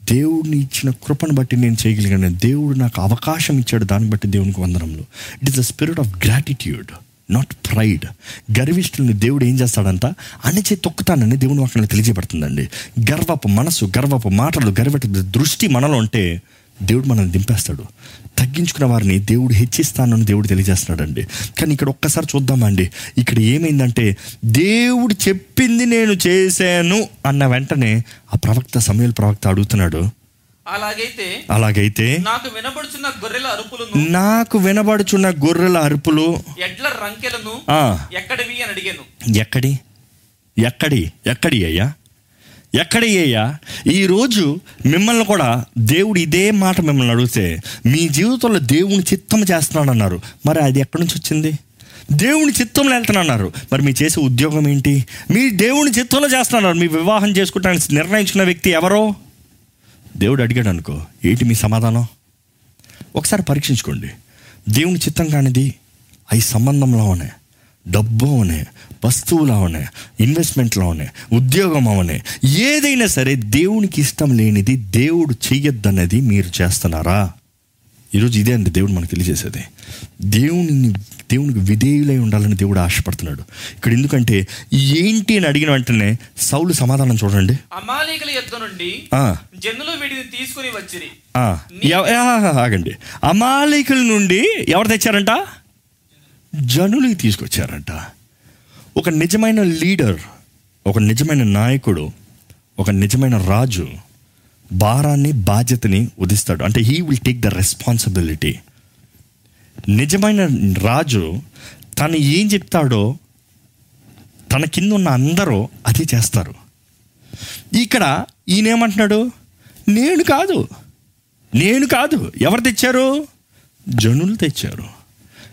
దేవుడిని ఇచ్చిన కృపను బట్టి నేను చేయగలిగాను. దేవుడు నాకు అవకాశం ఇచ్చాడు. దాన్ని బట్టి దేవునికి వందనంలో it is the spirit of gratitude not pride గర్విష్ఠుల్ని దేవుడు ఏం చేస్తాడంట? అణిచే తొక్కుతానని దేవుని వాటిని తెలియజేయబడుతుందండి. గర్వపు మనసు గర్వపు మాటలు గర్వట దృష్టి మనలో ఉంటే దేవుడు మనల్ని దింపేస్తాడు. తగ్గించుకున్న వారిని దేవుడు హెచ్చిస్తానని దేవుడు తెలియజేస్తున్నాడండి. కానీ ఇక్కడ ఒక్కసారి చూద్దామండి. ఇక్కడ ఏమైందంటే దేవుడు చెప్పింది నేను చేశాను అన్న వెంటనే ఆ ప్రవక్త సమయంలో ప్రవక్త అడుగుతున్నాడు
అలాగైతే
అలాగైతే
నాకు వినబడుచున్న గొర్రెల అరుపులను
నాకు వినబడుచున్న గొర్రెల అరుపులు
ఎడ్ల రంకెలను ఎక్కడివి అని అడిగాను.
ఎక్కడి? ఎక్కడి? ఎక్కడి అయ్యా? ఎక్కడి అయ్యా? ఈరోజు మిమ్మల్ని కూడా దేవుడు ఇదే మాట మిమ్మల్ని అడిగితే మీ జీవితంలో దేవుని చిత్తం చేస్తున్నాడు మరి అది ఎక్కడి నుంచి వచ్చింది? దేవుని చిత్తంలో వెళ్తున్నారు మరి మీరు చేసే ఉద్యోగం ఏంటి? మీ దేవుని చిత్తంలో చేస్తున్నారు మీ వివాహం చేసుకుంటానికి నిర్ణయించుకున్న వ్యక్తి ఎవరో? దేవుడు అడిగాడు అనుకో ఏంటి మీ సమాధానం? ఒకసారి పరీక్షించుకోండి. దేవుని చిత్తం కానిది అవి సంబంధంలో ఉన్నాయి. డబ్బు అవనే వస్తువులు అవనే ఇన్వెస్ట్మెంట్లో అవనే ఉద్యోగం అవనే ఏదైనా సరే దేవునికి ఇష్టం లేనిది దేవుడు చెయ్యొద్దన్నది మీరు చేస్తున్నారా? ఈరోజు ఇదే అండి దేవుడు మనకు తెలియజేసేది. దేవుని దేవునికి విధేయులై ఉండాలని దేవుడు ఆశపడుతున్నాడు. ఇక్కడ ఎందుకంటే ఏంటి అని అడిగిన వెంటనే సౌలు సమాధానం చూడండి.
అమాలీకుల నుండి జనులు తీసుకుని వచ్చిరి.
ఆగండి. అమాలికుల నుండి ఎవరు తెచ్చారంట? జనులు తీసుకొచ్చారంట. ఒక నిజమైన లీడర్ ఒక నిజమైన నాయకుడు ఒక నిజమైన రాజు భారాన్ని బాధ్యతని ఉదిస్తాడు. అంటే he will take the responsibility నిజమైన రాజు తను ఏం చెప్తాడో తన కింద ఉన్న అందరూ అది చేస్తారు. ఇక్కడ ఈయన ఏమంటున్నాడు నేను కాదు. నేను కాదు. ఎవరు తెచ్చారు? జనులు తెచ్చారు.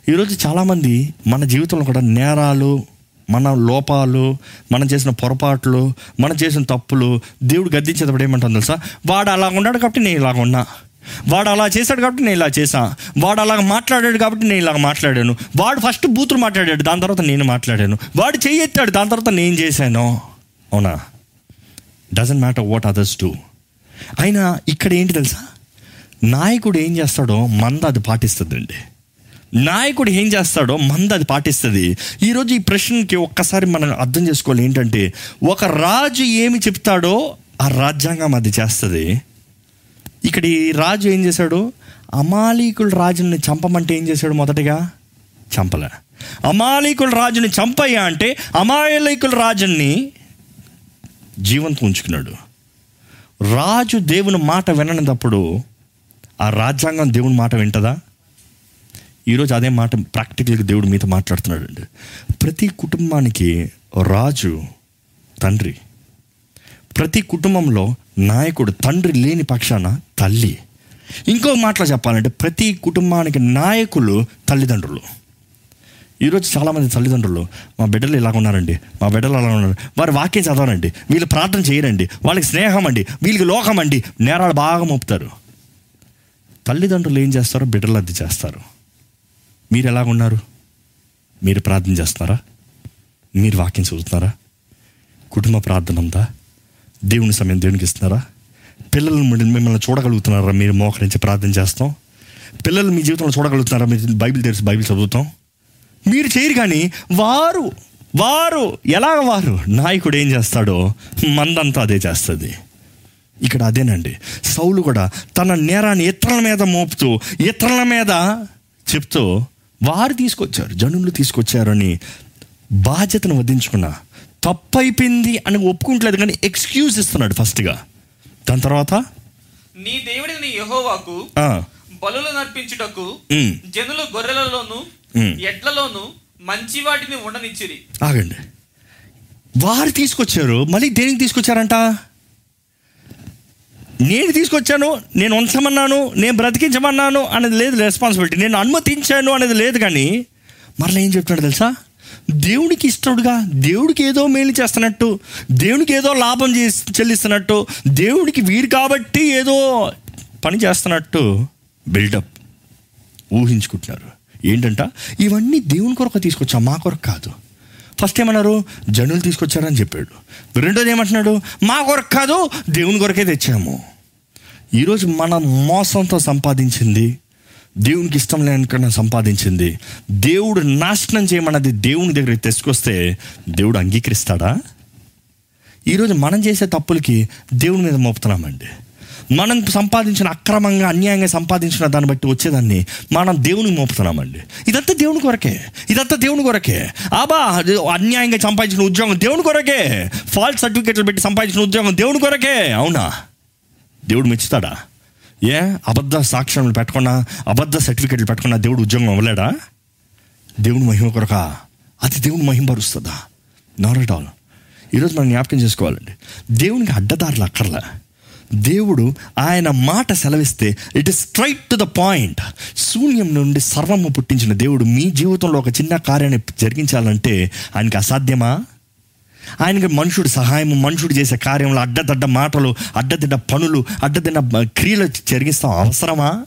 ఈరోజు చాలామంది మన జీవితంలో కూడా నేరాలు మన లోపాలు మనం చేసిన పొరపాట్లు మనం చేసిన తప్పులు దేవుడు గద్దించేటప్పుడు ఏమంటాను తెలుసా? వాడు అలా ఉన్నాడు కాబట్టి నేను ఇలాగ ఉన్నా. వాడు అలా చేశాడు కాబట్టి నేను ఇలా చేసా వాడు అలాగ మాట్లాడాడు కాబట్టి నేను ఇలాగ మాట్లాడాను. వాడు ఫస్ట్ బూతులు మాట్లాడాడు దాని తర్వాత నేను మాట్లాడాను. వాడు చెయ్యి దాని తర్వాత నేను చేశాను. అవునా? Doesn't matter what others do అయినా ఇక్కడ ఏంటి తెలుసా? నాయకుడు ఏం చేస్తాడో మంద అది పాటిస్తుందండి. నాయకుడు ఏం చేస్తాడో మంద అది పాటిస్తుంది. ఈరోజు ఈ ప్రశ్నకి ఒక్కసారి మనం అర్థం చేసుకోవాలి ఏంటంటే ఒక రాజు ఏమి చెప్తాడో ఆ రాజ్యాంగం అది చేస్తుంది. ఇక్కడ ఈ రాజు ఏం చేశాడు? అమాలీకుల రాజుని చంపమంటే ఏం చేశాడు మొదటగా? చంపలే. అమాలీకుల రాజుని చంపయ్యా అంటే అమాయలీకుల రాజుని జీవంతో ఉంచుకున్నాడు. రాజు దేవుని మాట విననప్పుడు ఆ రాజ్యాంగం దేవుని మాట వింటదా? ఈరోజు అదే మాట ప్రాక్టికల్గా దేవుడు మీతో మాట్లాడుతున్నాడు అండి ప్రతి కుటుంబానికి రాజు తండ్రి. ప్రతి కుటుంబంలో నాయకుడు తండ్రి లేని పక్షాన తల్లి. ఇంకో మాటలో చెప్పాలంటే ప్రతి కుటుంబానికి నాయకులు తల్లిదండ్రులు. ఈరోజు చాలామంది తల్లిదండ్రులు మా బిడ్డలు ఇలాగ ఉన్నారండి మా బిడ్డలు అలా ఉన్నారు వారు వాక్యం చదవరండి వీళ్ళు ప్రార్థన చేయరండి వాళ్ళకి స్నేహం అండి వీళ్ళకి లోకం అండి నేరాలు బాగా మోపుతారు. తల్లిదండ్రులు ఏం చేస్తారో? బిడ్డలు అది చేస్తారు. మీరు ఎలాగున్నారు మీరు ప్రార్థన చేస్తున్నారా? మీరు వాక్యం చదువుతున్నారా? కుటుంబ ప్రార్థన ఉందా? దేవుని సమయం దేవునికి ఇస్తున్నారా? పిల్లలు మిమ్మల్ని- మిమ్మల్ని చూడగలుగుతున్నారా? మీరు మోకరించి ప్రార్థన చేస్తాం. పిల్లలు మీ జీవితంలో చూడగలుగుతున్నారా? మీరు బైబిల్ తెరిచి బైబిల్ చదువుతాం. మీరు చేయరు కానీ వారు వారు ఎలాగ వారు? నాయకుడు ఏం చేస్తాడో మందంతా అదే చేస్తుంది. ఇక్కడ అదేనండి. సౌలు కూడా తన నేరాన్ని ఇతరుల మీద మోపుతూ ఇతరుల మీద చెప్తూ వారు తీసుకొచ్చారు జనులు తీసుకొచ్చారని బాధ్యతను వదించుకున్న తప్పు అయిపోయింది అని ఒప్పుకుంటలేదు కానీ ఎక్స్క్యూజ్ ఇస్తున్నాడు ఫస్ట్గా. దాని తర్వాత?
నీ దేవుడిని యెహోవాకు బలులు నర్పించుటకు జనులు గొర్రెలలోను. ఎడ్లలోను మంచి వాటిని ఉండనిచ్చిరి.
ఆగండి. వారు తీసుకొచ్చారు మళ్ళీ దేనికి తీసుకొచ్చారంట? నేను తీసుకొచ్చాను నేను ఉంచమన్నాను నేను బ్రతికించమన్నాను అనేది లేదు రెస్పాన్సిబిలిటీ నేను అనుమతించాను అనేది లేదు కానీ మరలా ఏం చెప్తున్నాడు తెలుసా? దేవుడికి ఇష్టడుగా దేవుడికి ఏదో మేలు చేస్తున్నట్టు దేవుడికి ఏదో లాభం చేసి చెల్లిస్తున్నట్టు దేవుడికి వీరు కాబట్టి ఏదో పని చేస్తున్నట్టు బిల్డప్ ఊహించుకుంటున్నారు. ఏంటంట? ఇవన్నీ దేవుని కొరకు తీసుకొచ్చా? మా కొరకు కాదు. ఫస్ట్ ఏమన్నారు? జనులు తీసుకొచ్చారని చెప్పాడు. రెండోది ఏమంటున్నాడు? మా కొరకు కాదు దేవుని కొరకే తెచ్చాము. ఈరోజు మన మోసంతో సంపాదించింది దేవునికి ఇష్టం లేనికన్నా సంపాదించింది దేవుడు నాశనం చేయమన్నది దేవుని దగ్గరికి తెచ్చుకొస్తే దేవుడు అంగీకరిస్తాడా? ఈరోజు మనం చేసే తప్పులకి దేవుని మీద మోపుతున్నామండి. మనం సంపాదించిన అక్రమంగా అన్యాయంగా సంపాదించిన దాన్ని బట్టి వచ్చేదాన్ని మనం దేవుని మోపుతున్నామండి. ఇదంతా దేవుని కొరకే. ఇదంతా దేవుని కొరకే. ఆబా అన్యాయంగా సంపాదించిన ఉద్యోగం దేవుని కొరకే. ఫాల్స్ సర్టిఫికెట్లు పెట్టి సంపాదించిన ఉద్యోగం దేవుని కొరకే. అవునా? దేవుడు మెచ్చుతాడా? ఏ? అబద్ధ సాక్ష్యం పెట్టకుండా అబద్ధ సర్టిఫికెట్లు పెట్టకుండా దేవుడు ఉద్యోగం అవ్వలేడా దేవుని మహిమ కొరక? అది దేవుని మహిమ పరుస్తుందా నాట్ ఎట్ ఆల్ ఈరోజు మనం జ్ఞాపకం చేసుకోవాలండి. దేవునికి అడ్డదారులు అక్కర్లే. దేవుడు ఆయన మాట సెలవిస్తే it is straight to the point శూన్యం నుండి సర్వము పుట్టించిన దేవుడు మీ జీవితంలో ఒక చిన్న కార్యాన్ని జరిగించాలంటే ఆయనకి అసాధ్యమా? ఆయనకి మనుషుడు సహాయం మనుషుడు చేసే కార్యంలో అడ్డదడ్డ మాటలు అడ్డదిడ్డ పనులు అడ్డదిడ్డ క్రియలు జరిగిస్తాం. అవసరమా?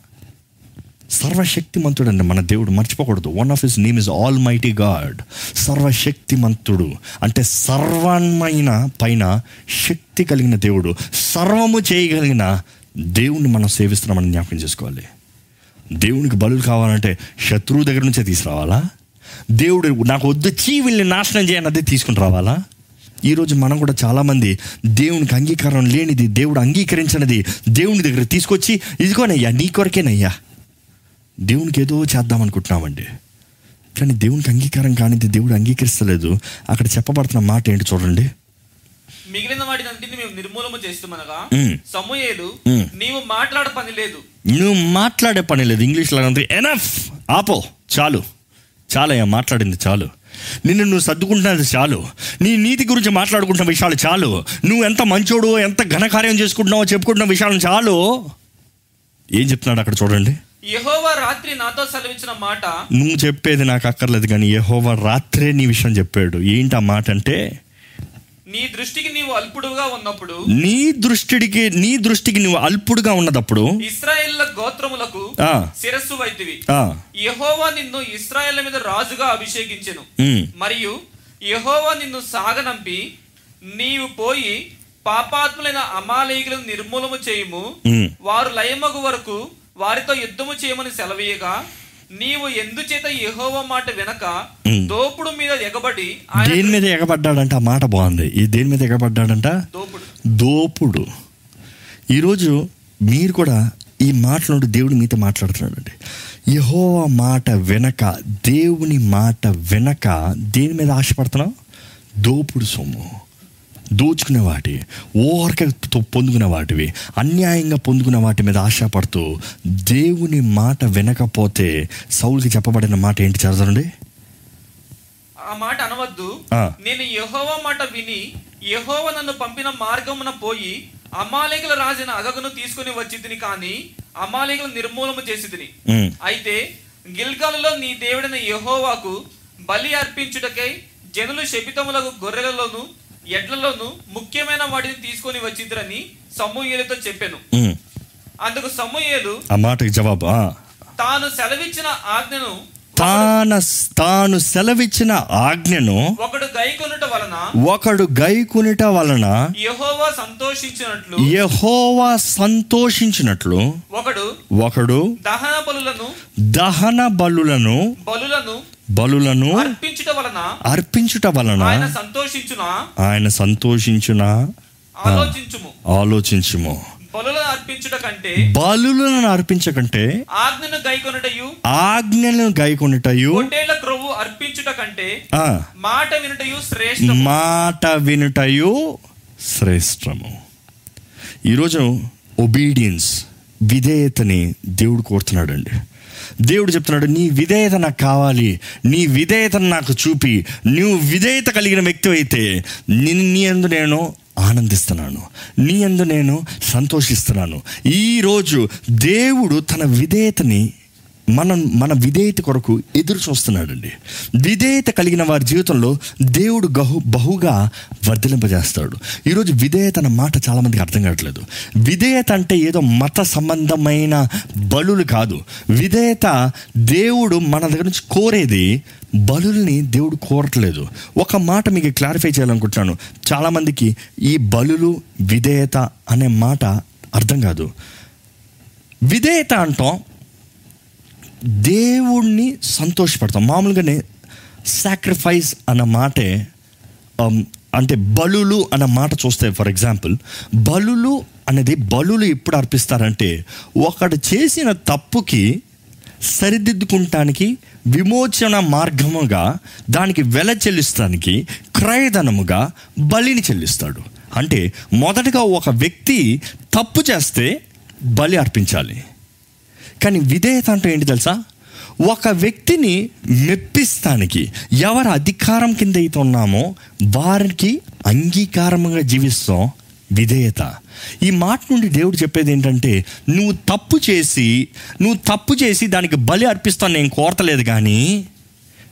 సర్వశక్తిమంతుడు మన దేవుడు మర్చిపోకూడదు. One of his name is almighty God సర్వశక్తిమంతుడు. అంటే సర్వమైన పైన శక్తి కలిగిన దేవుడు. సర్వము చేయగలిగిన దేవుణ్ణి మనం సేవిస్తున్నామని జ్ఞాపకం చేసుకోవాలి. దేవునికి బలులు కావాలంటే శత్రువు దగ్గర నుంచే తీసుకురావాలా? దేవుడు నాకు వద్దు చీవిల్ని నాశనం చేయనదే తీసుకుని రావాలా? ఈరోజు మనం కూడా చాలామంది దేవునికి అంగీకారం లేనిది దేవుడు అంగీకరించినది దేవుని దగ్గర తీసుకొచ్చి ఇదిగోనయ్యా నీ కొరకేనయ్యా. దేవునికి ఏదో చేద్దాం అనుకుంటున్నామండి. కానీ దేవునికి అంగీకారం కానిది దేవుడు అంగీకరిస్తలేదు. అక్కడ చెప్పబడుతున్న మాట ఏంటి చూడండి.
మిగిలిన వాటినంటిని మేము నిర్మూలన చేస్తామనగా
మ్మ్.
నీవు మాట్లాడ పని లేదు.
నువ్వు మాట్లాడే పని లేదు. ఇంగ్లీష్లో అంటే ఎనఫ్ ఆపో. చాలు. చాలయ్యా మాట్లాడింది చాలు. నిన్ను నువ్వు సర్దుకుంటున్నది చాలు. నీ నీతి గురించి మాట్లాడుకుంటున్న విషయాలు చాలు. నువ్వు ఎంత మంచోడు ఎంత ఘనకార్యం చేసుకుంటున్నావో చెప్పుకుంటున్న విషయాలు చాలు. ఏం చెప్తున్నాడు అక్కడ చూడండి.
యెహోవా రాత్రి నాతో సెలవిచ్చిన మాట
నువ్వు చెప్పేది నాకు అక్కర్లేదు కానీ యెహోవా రాత్రే నీ విషయం చెప్పాడు. ఏంటి ఆ మాట అంటే
నీ దృష్టికి నీవు అల్పుడుగా ఉన్నప్పుడు
నీ దృష్టికి నీ దృష్టికి నువ్వు అల్పుడుగా ఉన్నదప్పుడు
ఇస్రాయేళ్ళ గోత్రములకు శిరస్సు వైతివి. యెహోవా నిన్ను ఇస్రాయేళ్ళ మీద రాజుగా అభిషేకించెను. మరియు యెహోవా నిన్ను సాగనంపి నీవు పోయి పాపాత్ములైన అమాలేకులను నిర్మూలము చేయుము. వారు లయమగు వరకు వారితో యుద్ధము చేయమని సెలవీయగా నీవు ఎందుచేత యెహోవ మాట వెనక. దోపుడు మీద ఎగబడి
దేని మీద ఎగబడ్డాడంట? ఆ మాట బాగుంది. ఈ దేని మీద ఎగబడ్డాడంట?
దోపుడు.
దోపుడు. ఈరోజు మీరు కూడా ఈ మాటలు దేవుడు మీతో మాట్లాడుతున్నాడండి యహోవా మాట వెనక దేవుని మాట వెనక దేని మీద ఆశపడుతున్నావు? దోపుడు సొమ్ము. దోచుకునే వాటి ఓరకతో పొందుకునే వాటివి అన్యాయంగా పొందుకునే వాటి మీద ఆశపడుతూ దేవుని మాట వెనకపోతే సౌలుకి చెప్పబడిన మాట ఏంటి చదవండి
ఆ మాట అనవద్దు. నేను యెహోవా మాట విని యెహోవా నన్ను పంపిన మార్గమున పోయి అమాలేకుల రాజైన అగగును తీసుకుని వచ్చితిని కానీ అమాలేకుల నిర్మూలము చేసితిని.
ఉమ్,
అయితే గిల్గాలులో నీ దేవుడైన యెహోవాకు బలి అర్పించుటకై జనులు శపితములకు గొర్రెలలోను ఎడ్లలోను ముఖ్యమైన వాటిని తీసుకొని వచ్చిద్దరని సమూయేలుతో చెప్పాను. అందుకు సమూయేలు
ఆ మాటకి జవాబు.
తాను సెలవిచ్చిన ఆజ్ఞను
తాన తాను సెలవిచ్చిన ఆజ్ఞను
ఒకడు గైకొనుట వలన
ఒకడు గైకునిట వలన
యెహోవా సంతోషించినట్లు
యహోవా సంతోషించినట్లు
ఒకడు
ఒకడు
దహన బలులను
దహన బలులను
బలులను
బలులను
అర్పించుట వలన
అర్పించుట వలన
ఆయన సంతోషించున?
ఆయన సంతోషించిన?
ఆలోచించుము.
ఆలోచించుము.
బలులను
అర్పించకంటే
ఆజ్ఞను గైకొనుటయు?
ఆజ్ఞలను గైకొనుటయు
పొట్టేళ్ళ క్రొవ్వు అర్పించుట కంటే మాట వినుటయు శ్రేష్టం
మాట వినుటయు శ్రేష్టము. ఈరోజు ఒబీడియన్స్ విధేయతని దేవుడు కోరుతున్నాడండి. దేవుడు చెప్తున్నాడు నీ విధేయత నాకు కావాలి. నీ విధేయతను నాకు చూపి. నువ్వు విధేయత కలిగిన వ్యక్తి అయితే నిన్ను నీ అందు నేను ఆనందిస్తున్నాను. నీ అందు నేను సంతోషిస్తున్నాను. ఈరోజు దేవుడు తన విధేయతని మనం మన విధేయత కొరకు ఎదురు చూస్తున్నాడండి. విధేయత కలిగిన వారి జీవితంలో దేవుడు గహు బహుగా వర్ధలింపజేస్తాడు ఈరోజు విధేయత అన్న మాట చాలామందికి అర్థం కావట్లేదు. విధేయత అంటే ఏదో మత సంబంధమైన బలులు కాదు. విధేయత దేవుడు మన దగ్గర నుంచి కోరేది బలుల్ని దేవుడు కోరట్లేదు. ఒక మాట మీకు క్లారిఫై చేయాలనుకుంటున్నాను. చాలామందికి ఈ బలులు విధేయత అనే మాట అర్థం కాదు. విధేయత అంటాం దేవుణ్ణి సంతోషపడతాం. మామూలుగానే సాక్రిఫైస్ అన్న మాటే um, అంటే బలులు అన్న మాట చూస్తే ఫర్ ఎగ్జాంపుల్ బలులు అనేది బలులు ఎప్పుడు అర్పిస్తారంటే ఒకడు చేసిన తప్పుకి సరిదిద్దుకుంటానికి విమోచన మార్గముగా దానికి వెల చెల్లిస్తానికి క్రయధనముగా బలిని చెల్లిస్తాడు. అంటే మొదటగా ఒక వ్యక్తి తప్పు చేస్తే బలి అర్పించాలి. కానీ విధేయత అంటే ఏంటి తెలుసా? ఒక వ్యక్తిని మెప్పిస్తానికి ఎవరు అధికారం కింద అయితే ఉన్నామో వారికి అంగీకారంగా జీవిస్తాం విధేయత. ఈ మాట నుండి దేవుడు చెప్పేది ఏంటంటే నువ్వు తప్పు చేసి నువ్వు తప్పు చేసి దానికి బలి అర్పిస్తాను నేను కోరతలేదు కానీ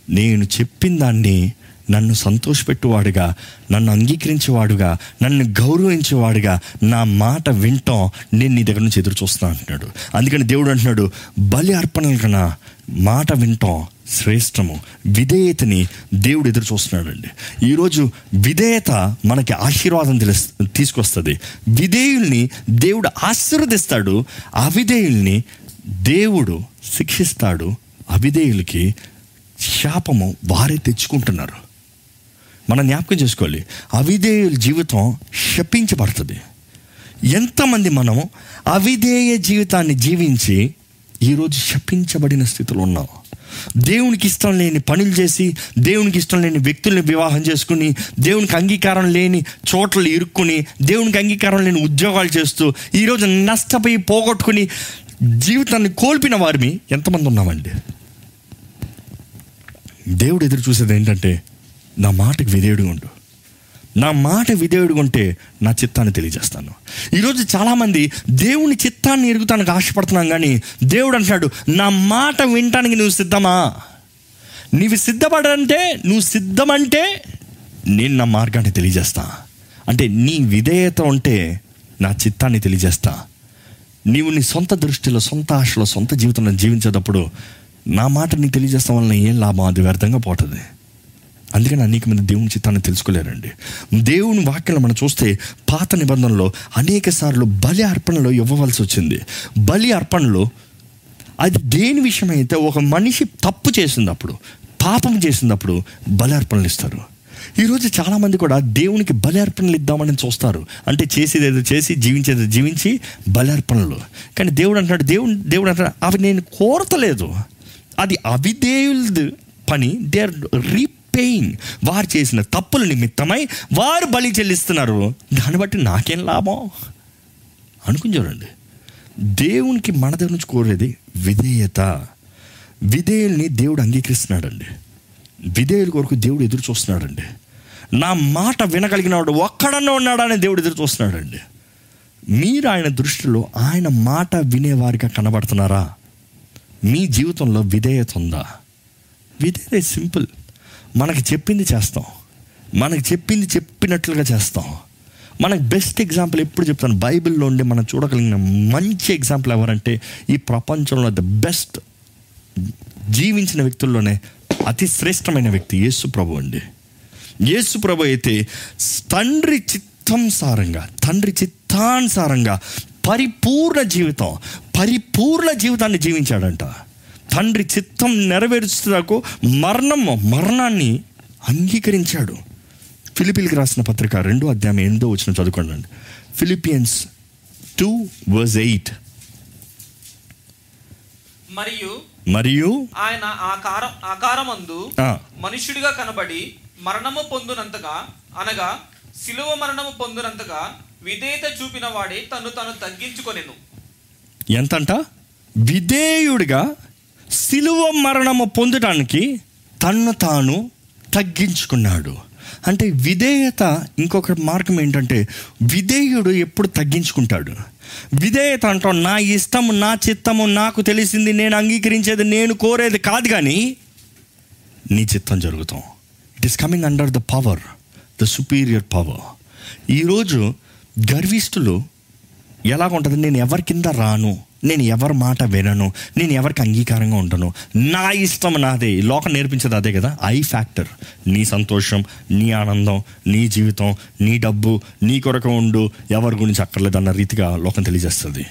నేను చెప్పిన దాన్ని నన్ను సంతోషపెట్టువాడుగా నన్ను అంగీకరించేవాడుగా నన్ను గౌరవించేవాడుగా నా మాట వింటాం నేను నీ దగ్గర నుంచి ఎదురు చూస్తున్నా అంటున్నాడు. అందుకని దేవుడు అంటున్నాడు బలి అర్పణల కన్నా మాట వింటాం శ్రేష్టము. విధేయతని దేవుడు ఎదురు చూస్తున్నాడండి ఈరోజు విధేయత మనకి ఆశీర్వాదం తెలుస్ తీసుకొస్తుంది. విధేయుల్ని దేవుడు ఆశీర్వదిస్తాడు అవిధేయుల్ని దేవుడు శిక్షిస్తాడు. అవిధేయులకి శాపము వారే తెచ్చుకుంటున్నారు. మనం జ్ఞాపకం చేసుకోవాలి. అవిధేయుల జీవితం శపించబడుతుంది. ఎంతమంది మనము అవిధేయ జీవితాన్ని జీవించి ఈరోజు శపించబడిన స్థితిలో ఉన్నాం. దేవునికి ఇష్టం లేని పనులు చేసి దేవునికి ఇష్టం లేని వ్యక్తుల్ని వివాహం చేసుకుని దేవునికి అంగీకారం లేని చోట్ల ఇరుక్కుని దేవునికి అంగీకారం లేని ఉద్యోగాలు చేస్తూ ఈరోజు నష్టపోయి పోగొట్టుకుని జీవితాన్ని కోల్పిన వారిని ఎంతమంది ఉన్నామండి? దేవుడు ఎదురు చూసేది ఏంటంటే నా మాటకు విధేయుడిగా ఉండు. నా మాట విధేయుడిగా ఉంటే నా చిత్తాన్ని తెలియజేస్తాను. ఈరోజు చాలామంది దేవుని చిత్తాన్ని ఎరుగుతానికి ఆశపడుతున్నాం కానీ దేవుడు అంటున్నాడు నా మాట వినటానికి నువ్వు సిద్ధమా? నీవు సిద్ధపడంటే నువ్వు సిద్ధమంటే నేను నా మార్గాన్ని తెలియజేస్తా. అంటే నీ విధేయత ఉంటే నా చిత్తాన్ని తెలియజేస్తా. నీవు నీ సొంత దృష్టిలో సొంత ఆశలో సొంత జీవితంలో జీవించేటప్పుడు నా మాట నీకు తెలియజేస్తాం వలన ఏం లాభం? అది వ్యర్థంగా పోతుంది. అందుకని అనేక మంది దేవుని చిత్తాన్ని తెలుసుకోలేరండి దేవుని వాక్యాలు మనం చూస్తే పాత నిబంధనలో అనేక సార్లు బలి అర్పణలో ఇవ్వవలసి వచ్చింది. బలి అర్పణలో అది దేని విషయమైతే ఒక మనిషి తప్పు చేసినప్పుడు పాపం చేసినప్పుడు బలి అర్పణలు ఇస్తారు. ఈరోజు చాలామంది కూడా దేవునికి బలి అర్పణలు ఇద్దామని చూస్తారు. అంటే చేసేది ఏదో చేసి జీవించేది జీవించి బలి అర్పణలు. కానీ దేవుడు అంటాడు దేవుడు దేవుడు అంటున్నాడు అవి నేను కోరతలేదు. అది అవిధేయులది పని. దే ఆర్ పేయింగ్ వారు చేసిన తప్పుల నిమిత్తమై వారు బలి చెల్లిస్తున్నారు. దాన్ని బట్టి నాకేం లాభం? అనుకుని చూడండి. దేవునికి మన దగ్గర నుంచి కోరేది విధేయత. విధేయుల్ని దేవుడు అంగీకరిస్తున్నాడండి. విధేయుల కొరకు దేవుడు ఎదురు చూస్తున్నాడండి. నా మాట వినగలిగిన వాడు ఒక్కడన్నా ఉన్నాడని దేవుడు ఎదురు చూస్తున్నాడండి. మీరు ఆయన దృష్టిలో ఆయన మాట వినేవారిగా కనబడుతున్నారా? మీ జీవితంలో విధేయత ఉందా? విధేయత సింపుల్ మనకి చెప్పింది చేస్తాం. మనకి చెప్పింది చెప్పినట్లుగా చేస్తాం. మనకు బెస్ట్ ఎగ్జాంపుల్ ఎప్పుడు చెప్తాను? బైబిల్లో ఉండి మనం చూడగలిగిన మంచి ఎగ్జాంపుల్ ఎవరంటే ఈ ప్రపంచంలో ద బెస్ట్ జీవించిన వ్యక్తుల్లోనే అతి శ్రేష్టమైన వ్యక్తి యేసు ప్రభు అండి. యేసు ప్రభు అయితే తండ్రి చిత్తానుసారంగా తండ్రి చిత్తానుసారంగా పరిపూర్ణ జీవితం పరిపూర్ణ జీవితాన్ని జీవించాడంట. తండ్రి చిత్తం నెరవేర్చుటకు మరణం మరణాన్ని అంగీకరించాడు. ఫిలిపిల్కి రాసిన పత్రిక రెండో అధ్యాయం ఎనిమిదో వచ్చిన చదువుకోండి. ఫిలిపియన్స్ టూ వర్స్ ఎయిట్
మరియు
మరియు
ఆయన ఆకారం ఆకారమందు
ఆ,
మనుష్యుడిగా కనబడి మరణము పొందునంతగా అనగా శిలువ మరణము పొందునంతగా విధేయత చూపిన వాడే తను తను తగ్గించుకొనెను.
ఎంతంట? విధేయుడిగా శిలువ మరణము పొందడానికి తన్ను తాను తగ్గించుకున్నాడు. అంటే విధేయత ఇంకొక మార్గం ఏంటంటే విధేయుడు ఎప్పుడు తగ్గించుకుంటాడు. విధేయత అంటాం నా ఇష్టము నా చిత్తము నాకు తెలిసింది నేను అంగీకరించేది నేను కోరేది కాదు కానీ నీ చిత్తం జరుగుతాం. It is coming under the power the superior power ఈరోజు గర్విష్ఠులు ఎలాగుంటుంది? నేను ఎవరి కింద రాను? నేను ఎవరి మాట వినను నేను ఎవరికి అంగీకారంగా ఉండను. నా ఇష్టం నాదే. లోకం నేర్పించేది అదే కదా? I factor. నీ సంతోషం నీ ఆనందం నీ జీవితం నీ డబ్బు నీ కొరకు ఉండు. ఎవరి గురించి అక్కర్లేదు అన్న రీతిగా లోకం తెలియజేస్తుంది.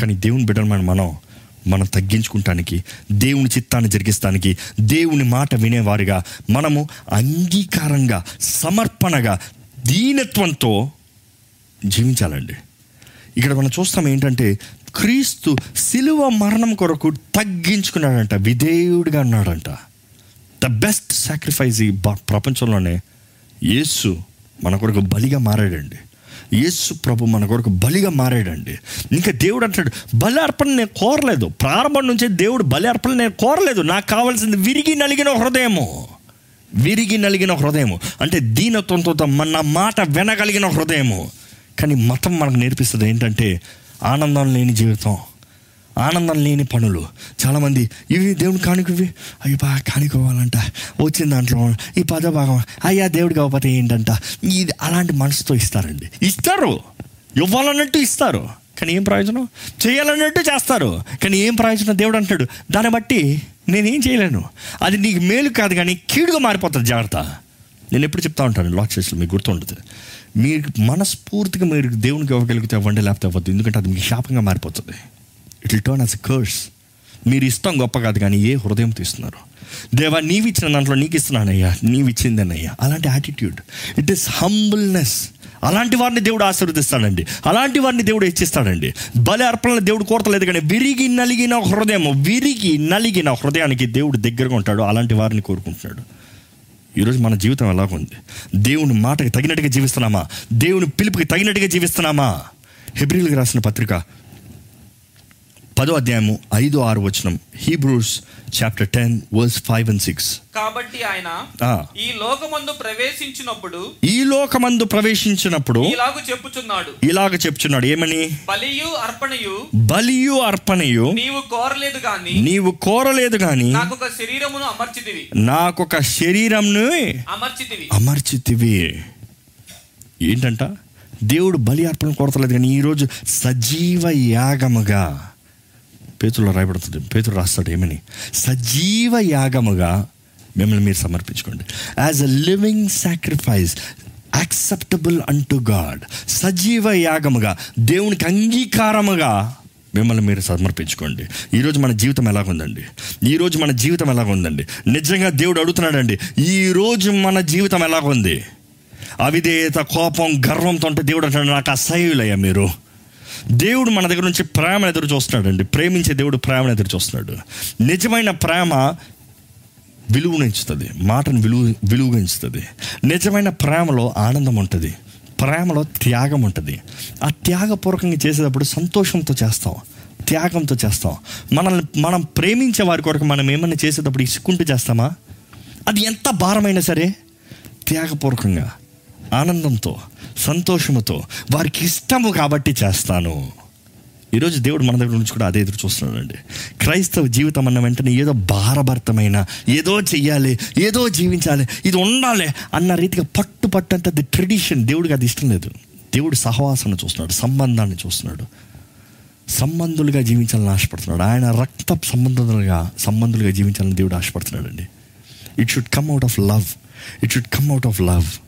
కానీ దేవుని బిడ్డలు మనం మనం తగ్గించుకుంటానికి దేవుని చిత్తాన్ని జరిగిస్తానికి దేవుని మాట వినేవారిగా మనము అంగీకారంగా సమర్పణగా దీనత్వంతో జీవించాలండి. ఇక్కడ మనం చూస్తాం ఏంటంటే క్రీస్తు శిలువ మరణం కొరకు తగ్గించుకున్నాడంట విధేయుడిగా అన్నాడంట. ద బెస్ట్ సాక్రిఫైస్ ఈ ప్రపంచంలోనే యేసు మన కొరకు బలిగా మారాడండి. యేసు ప్రభు మన కొరకు బలిగా మారాడండి. ఇంకా దేవుడు అంటాడు బలి అర్పణ నేను కోరలేదు. ప్రారంభం నుంచే దేవుడు బలి అర్పణ నేను కోరలేదు. నాకు కావాల్సింది విరిగి నలిగిన హృదయము. విరిగి నలిగిన హృదయము. అంటే దీనత్వంతో మన మాట వినగలిగిన హృదయము. కానీ మతం మనకు నేర్పిస్తుంది ఏంటంటే ఆనందం లేని జీవితం ఆనందం లేని పనులు. చాలామంది ఇవి దేవుని కానుకవి? అవి బాగా కానుకోవాలంట. వచ్చిన దాంట్లో ఈ పద భాగం అయ్యా దేవుడు కాకపోతే ఏంటంట? ఇది అలాంటి మనసుతో ఇస్తారండి. ఇస్తారు. ఇవ్వాలన్నట్టు ఇస్తారు. కానీ ఏం ప్రయోజనం? చేయాలన్నట్టు చేస్తారు. కానీ ఏం ప్రయోజనం? దేవుడు అంటాడు దాన్ని బట్టి నేనేం చేయలేను. అది నీకు మేలు కాదు కానీ కీడుగా మారిపోతుంది. జాగ్రత్త. నేను ఎప్పుడు చెప్తా ఉంటాను లాక్ చేసి మీకు గుర్తుంటుంది. మీరు మనస్ఫూర్తిగా మీరు దేవునికి ఇవ్వగలిగితే ఇవ్వండి లేకపోతే అవ్వద్దు. ఎందుకంటే అది మీకు శాపంగా మారిపోతుంది. It will turn as curse మీరు ఇస్తాం గొప్ప కాదు కానీ ఏ హృదయం తీస్తున్నారు? దేవా నీవు ఇచ్చిన దాంట్లో నీకు ఇస్తున్నానయ్యా నీవు ఇచ్చిందనయ్యా అలాంటి యాటిట్యూడ్ ఇట్ ఈస్ హంబుల్నెస్ అలాంటి వారిని దేవుడు ఆశీర్వదిస్తాడండి. అలాంటి వారిని దేవుడు హెచ్చిస్తాడండి. బలి అర్పణలు దేవుడు కోరతలేదు కానీ విరిగి నలిగిన హృదయం విరిగి నలిగిన హృదయానికి దేవుడు దగ్గరగా ఉంటాడు. అలాంటి వారిని కోరుకుంటున్నాడు. ఈరోజు మన జీవితం ఎలాగుంది? దేవుని మాటకి తగినట్టుగా జీవిస్తున్నామా? దేవుని పిలుపుకి తగినట్టుగా జీవిస్తున్నామా? హెబ్రిల్కి రాసిన పత్రిక పదో అధ్యాయము ఐదు ఆరు వచనం. Hebrews chapter ten verse five and six
కాబట్టి ఆయన ఈ లోకమందు ప్రవేశించినప్పుడు
ఈ లోకమందు ప్రవేశించినప్పుడు
ఇలాగు చెప్పుచున్నాడు.
ఇలాగ చెప్తున్నాడు ఏమని?
బలియు అర్పణయు
బలియు అర్పణయు
నీవు కోరలేదు గాని
నీవు కోరలేదు కానీ
నాకు ఒక శరీరమును అమర్చితివి.
నాకొక శరీరంను
అమర్చితివి.
అమర్చితివి. ఏంటంట? దేవుడు బలి అర్పణ కోరతలేదు కానీ ఈరోజు సజీవ యాగముగా పేతుల్లో రాయబడుతుంది. పేతులు రాస్తాడు ఏమని? సజీవ యాగముగా మిమ్మల్ని మీరు సమర్పించుకోండి. As a living sacrifice acceptable unto God సజీవ యాగముగా దేవునికి అంగీకారముగా మిమ్మల్ని మీరు సమర్పించుకోండి. ఈరోజు మన జీవితం ఎలాగుందండి? ఈరోజు మన జీవితం ఎలాగుందండి? నిజంగా దేవుడు అడుగుతున్నాడండి ఈరోజు మన జీవితం ఎలాగుంది? అవిధేయత కోపం గర్వంతో ఉంటే దేవుడు అంటాడు నాకు అసహ్యులయ్యా మీరు. దేవుడు మన దగ్గర నుంచి ప్రేమ ఎదురు చూస్తున్నాడండి. ప్రేమించే దేవుడు ప్రేమను ఎదురు చూస్తున్నాడు. నిజమైన ప్రేమ విలువనించుతుంది మాటను విలువ విలువగించుతుంది నిజమైన ప్రేమలో ఆనందం ఉంటుంది. ప్రేమలో త్యాగం ఉంటుంది. ఆ త్యాగపూర్వకంగా చేసేటప్పుడు సంతోషంతో చేస్తాం. త్యాగంతో చేస్తాం. మనల్ని మనం ప్రేమించే వారి కొరకు మనం ఏమన్నా చేసేటప్పుడు ఇసుకుంటూ చేస్తామా? అది ఎంత భారమైనా సరే త్యాగపూర్వకంగా ఆనందంతో సంతోషముతో వారికి ఇష్టము కాబట్టి చేస్తాను. ఈరోజు దేవుడు మన దగ్గర నుంచి కూడా అదే ఎదురు చూస్తున్నాడండి. క్రైస్తవ జీవితం అన్న వెంటనే ఏదో భారభరితమైన ఏదో చెయ్యాలి ఏదో జీవించాలి ఇది ఉండాలి అన్న రీతిగా పట్టు పట్టు అంటే ట్రెడిషన్ దేవుడికి అది ఇష్టం లేదు. దేవుడు సహవాసాన్ని చూస్తున్నాడు సంబంధాన్ని చూస్తున్నాడు. సంబంధులుగా జీవించాలని ఆశపడుతున్నాడు. ఆయన రక్త సంబంధులుగా సంబంధులుగా జీవించాలని దేవుడు ఆశపడుతున్నాడండి. It should come out of love it should come out of love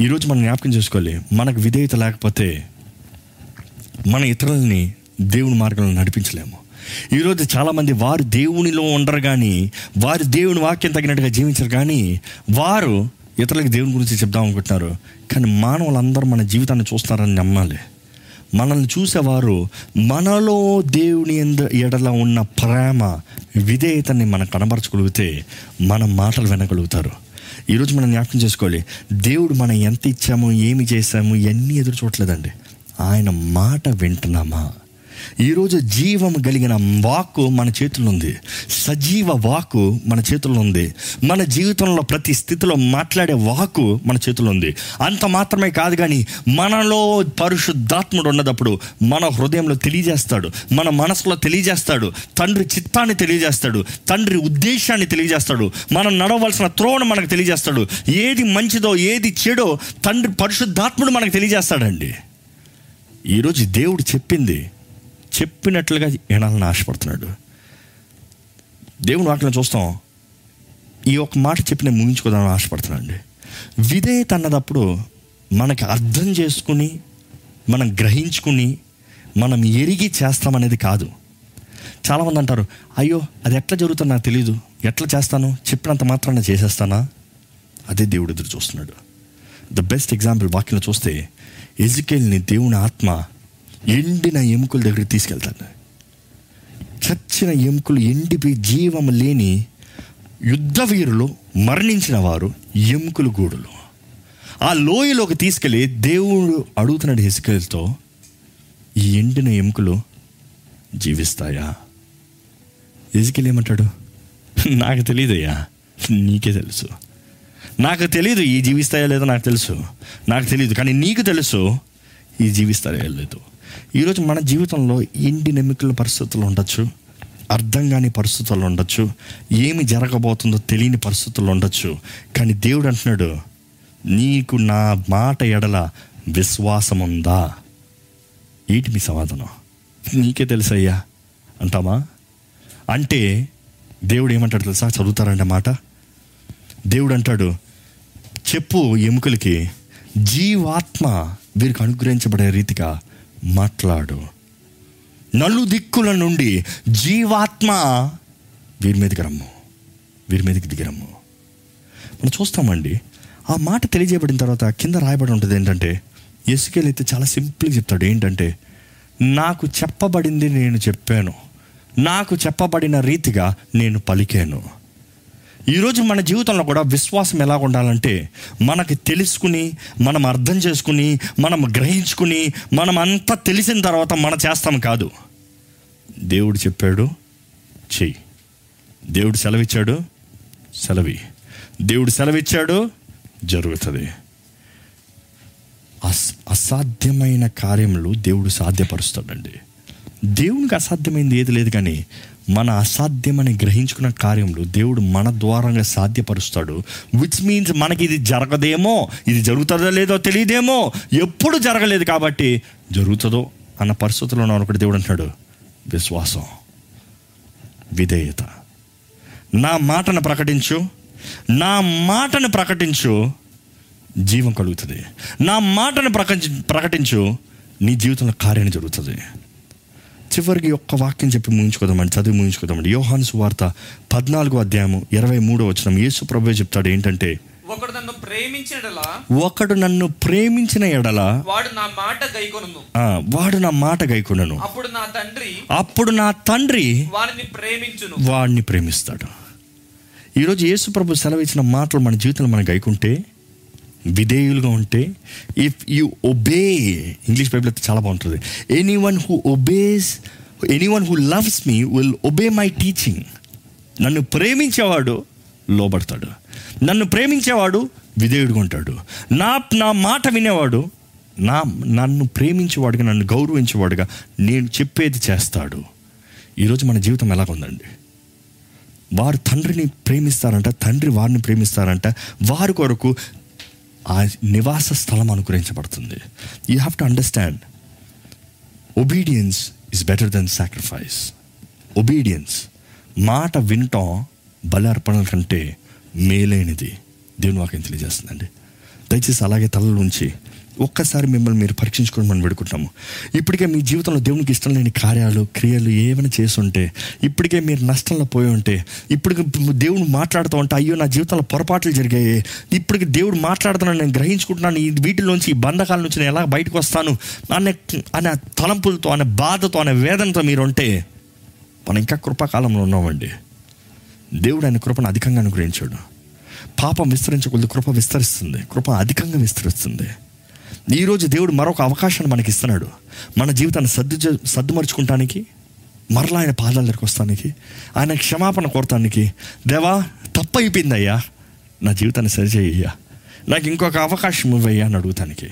ఈరోజు మనం జ్ఞాపకం చేసుకోవాలి. మనకు విధేయత లేకపోతే మన ఇతరులని దేవుని మార్గంలో నడిపించలేము. ఈరోజు చాలామంది వారు దేవునిలో ఉండరు కానీ వారు దేవుని వాక్యం తగినట్టుగా జీవించరు కానీ వారు ఇతరులకు దేవుని గురించి చెప్దాం అనుకుంటున్నారు. కానీ మానవులందరూ మన జీవితాన్ని చూస్తారని నమ్మాలి. మనల్ని చూసేవారు మనలో దేవుని ఎందు ఎడల ఉన్న ప్రేమ విధేయతని మనం కనబరచగలిగితే మన మాటలు వినగలుగుతారు. ఈరోజు మనం జ్ఞాపకం చేసుకోవాలి. దేవుడు మనం ఎంత ఇచ్చామో ఏమి చేశాము ఇవన్నీ ఎదురు చూడలేదండి ఆయన మాట వింటున్నామా? ఈరోజు జీవం కలిగిన వాక్కు మన చేతుల్లో ఉంది. సజీవ వాక్కు మన చేతుల్లో ఉంది. మన జీవితంలో ప్రతి స్థితిలో మాట్లాడే వాక్కు మన చేతుల్లో ఉంది. అంత మాత్రమే కాదు కానీ మనలో పరిశుద్ధాత్ముడు ఉన్నదప్పుడు మన హృదయంలో తెలియజేస్తాడు. మన మనసులో తెలియజేస్తాడు. తండ్రి చిత్తాన్ని తెలియజేస్తాడు. తండ్రి ఉద్దేశాన్ని తెలియజేస్తాడు. మనం నడవలసిన త్రోవను మనకు తెలియజేస్తాడు. ఏది మంచిదో ఏది చెడో తండ్రి పరిశుద్ధాత్ముడు మనకు తెలియజేస్తాడండి. ఈరోజు దేవుడు చెప్పింది చెప్పినట్లుగా వినాలని ఆశపడుతున్నాడు దేవుని వాటిని చూస్తాం. ఈ ఒక్క మాట చెప్పి నేను ముగించుకోదామని ఆశపడుతున్నాను అండి విధేయత అన్నదప్పుడు మనకి అర్థం చేసుకుని మనం గ్రహించుకుని మనం ఎరిగి చేస్తామనేది కాదు. చాలామంది అంటారు అయ్యో అది ఎట్లా జరుగుతుందో నాకు తెలియదు ఎట్లా చేస్తాను? చెప్పినంత మాత్రాన చేసేస్తానా? అదే దేవుడు ఎదురు చూస్తున్నాడు. ద బెస్ట్ ఎగ్జాంపుల్ వాక్యం చూస్తే ఎజుకేల్ని దేవుని ఆత్మ ఎండిన ఎముకల దగ్గరికి తీసుకెళ్తాను. చచ్చిన ఎముకలు ఎండిపోయి జీవం లేని యుద్ధ వీరులు మరణించిన వారు ఎముకలు గూడులు. ఆ లోయలోకి తీసుకెళ్ళి దేవుడు అడుగుతున్నాడు హెసుకలతో ఈ ఎండిన ఎముకలు జీవిస్తాయా? ఎసుకెళ్ళి ఏమంటాడు నాకు తెలియదయ్యా నీకే తెలుసు. నాకు తెలియదు ఈ జీవిస్తాయా లేదో నాకు తెలుసు. నాకు తెలియదు కానీ నీకు తెలుసు ఈ జీవిస్తాయో లేదు. ఈరోజు మన జీవితంలో ఎండి నెమ్మికల పరిస్థితులు ఉండొచ్చు? అర్థం కాని పరిస్థితులు ఉండొచ్చు. ఏమి జరగబోతుందో తెలియని పరిస్థితులు ఉండొచ్చు. కానీ దేవుడు అంటున్నాడు నీకు నా మాట ఎడల విశ్వాసం ఉందా? ఏంటి మీ సమాధానం? నీకే తెలుసయ్యా. అంటామా? అంటే దేవుడు ఏమంటాడు తెలుసా? చదువుతారంటే మాట. దేవుడు అంటాడు చెప్పు ఎముకలకి జీవాత్మ వీరికి అనుగ్రహించబడే రీతిగా మాట్లాడు. నలు దిక్కుల నుండి జీవాత్మ వీరి మీదకి రమ్ము. వీరి మీదకి దిగిరమ్ము మనం చూస్తామండి ఆ మాట తెలియజేయబడిన తర్వాత కింద రాయబడి ఉంటుంది ఏంటంటే ఎసుకేలు అయితే చాలా సింపుల్గా చెప్తాడు. ఏంటంటే నాకు చెప్పబడింది నేను చెప్పాను. నాకు చెప్పబడిన రీతిగా నేను పలికాను. ఈరోజు మన జీవితంలో కూడా విశ్వాసం ఎలా ఉండాలంటే మనకి తెలుసుకుని మనం అర్థం చేసుకుని మనం గ్రహించుకుని మనం అంతా తెలిసిన తర్వాత మనం చేస్తాం కాదు. దేవుడు చెప్పాడు చెయ్యి. దేవుడు సెలవిచ్చాడు సెలవి. దేవుడు సెలవిచ్చాడు జరుగుతుంది. అస్ అసాధ్యమైన కార్యములు దేవుడు సాధ్యపరుస్తాడండి. దేవునికి అసాధ్యమైంది ఏది లేదు కానీ మన అసాధ్యమని గ్రహించుకున్న కార్యములు దేవుడు మన ద్వారంగా సాధ్యపరుస్తాడు. విచ్ మీన్స్ మనకి ఇది జరగదేమో ఇది జరుగుతుందో లేదో తెలియదేమో ఎప్పుడు జరగలేదు కాబట్టి జరుగుతుందో అన్న పరిస్థితుల్లో ఉన్న ఒకటి దేవుడు అంటున్నాడు. విశ్వాసం విధేయత. నా మాటను ప్రకటించు నా మాటను ప్రకటించు జీవం కలుగుతుంది. నా మాటను ప్రకటించు ప్రకటించు నీ జీవితంలో కార్యం జరుగుతుంది. చివరికి ఒక్క వాక్యం చెప్పి ముగించుకోదామండి చదివి ముగించుకోదామండి యోహాను సువార్త పద్నాలుగో అధ్యాయము ఇరవై మూడో వచ్చిన యేసు ప్రభు చెప్తాడు ఏంటంటే
ఒకడు నన్ను ప్రేమించినలా
ఒకడు నన్ను ప్రేమించిన ఎడల
వాడు నా మాట గైకొనును.
ఆ, వాడు నా మాట గైకొనను.
అప్పుడు నా తండ్రి
అప్పుడు నా తండ్రి
వారిని ప్రేమించును.
వాడిని ప్రేమిస్తాడు. ఈరోజు యేసు ప్రభు సెలవిచ్చిన మాటలు మన జీవితంలో మనం గైకుంటే విధేయులుగా ఉంటే if you obey English Bible అయితే చాలా బాగుంటుంది. Anyone who obeys anyone who loves me will obey my teaching నన్ను ప్రేమించేవాడు లోబడతాడు. నన్ను ప్రేమించేవాడు విధేయుడుగా ఉంటాడు. నా నా మాట వినేవాడు నా నన్ను ప్రేమించేవాడుగా నన్ను గౌరవించేవాడుగా నేను చెప్పేది చేస్తాడు. ఈరోజు మన జీవితం ఎలాగుందండి వారు తండ్రిని ప్రేమిస్తారంట తండ్రి వారిని ప్రేమిస్తారంట. వారి కొరకు ఆ నివాస స్థలం అనుగ్రహించబడుతుంది. You have to understand obedience is better than sacrifice obedience మాట వినటం బలి అర్పణల కంటే మేలైనది. దేవుని వాక్యం తెలియజేస్తుందండి. దయచేసి అలాగే తలలు ఉంచి ఒక్కసారి మిమ్మల్ని మీరు పరీక్షించుకొని మనం పెడుకుంటాము ఇప్పటికే మీ జీవితంలో దేవునికి ఇష్టం లేని కార్యాలు క్రియలు ఏమైనా చేస్తుంటే ఇప్పటికే మీరు నష్టంలో పోయి ఉంటే ఇప్పటికి దేవుడు మాట్లాడుతూ ఉంటే అయ్యో నా జీవితంలో పొరపాట్లు జరిగాయి. ఇప్పటికి దేవుడు మాట్లాడుతున్నాను నేను గ్రహించుకుంటున్నాను ఈ వీటిలోంచి ఈ బంధకాల నుంచి నేను ఎలా బయటకు వస్తాను అనే అనే తలంపులతో అనే బాధతో అనే వేదనతో మీరు ఉంటే మనం ఇంకా కృపాకాలంలో ఉన్నామండి. దేవుడు ఆయన కృపను అధికంగా అనుగ్రహించాడు. పాపం విస్తరించకూడదు కృప విస్తరిస్తుంది. కృప అధికంగా విస్తరిస్తుంది. ఈరోజు దేవుడు మరొక అవకాశాన్ని మనకి ఇస్తున్నాడు మన జీవితాన్ని సర్దు సర్దుమరుచుకుంటానికి మరలా ఆయన పాదాల దగ్గరికి వస్తానికి ఆయన క్షమాపణ కోరటానికి దేవా తప్పు అయిపోయిందయ్యా నా జీవితాన్ని సరిచేయ్యా నాకు ఇంకొక అవకాశం ఇవ్వయ్యా అని అడుగుతానికి.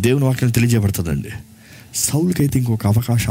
దేవుని వాక్యం తెలియజేయబడుతుందండి. సౌలుకైతే ఇంకొక అవకాశం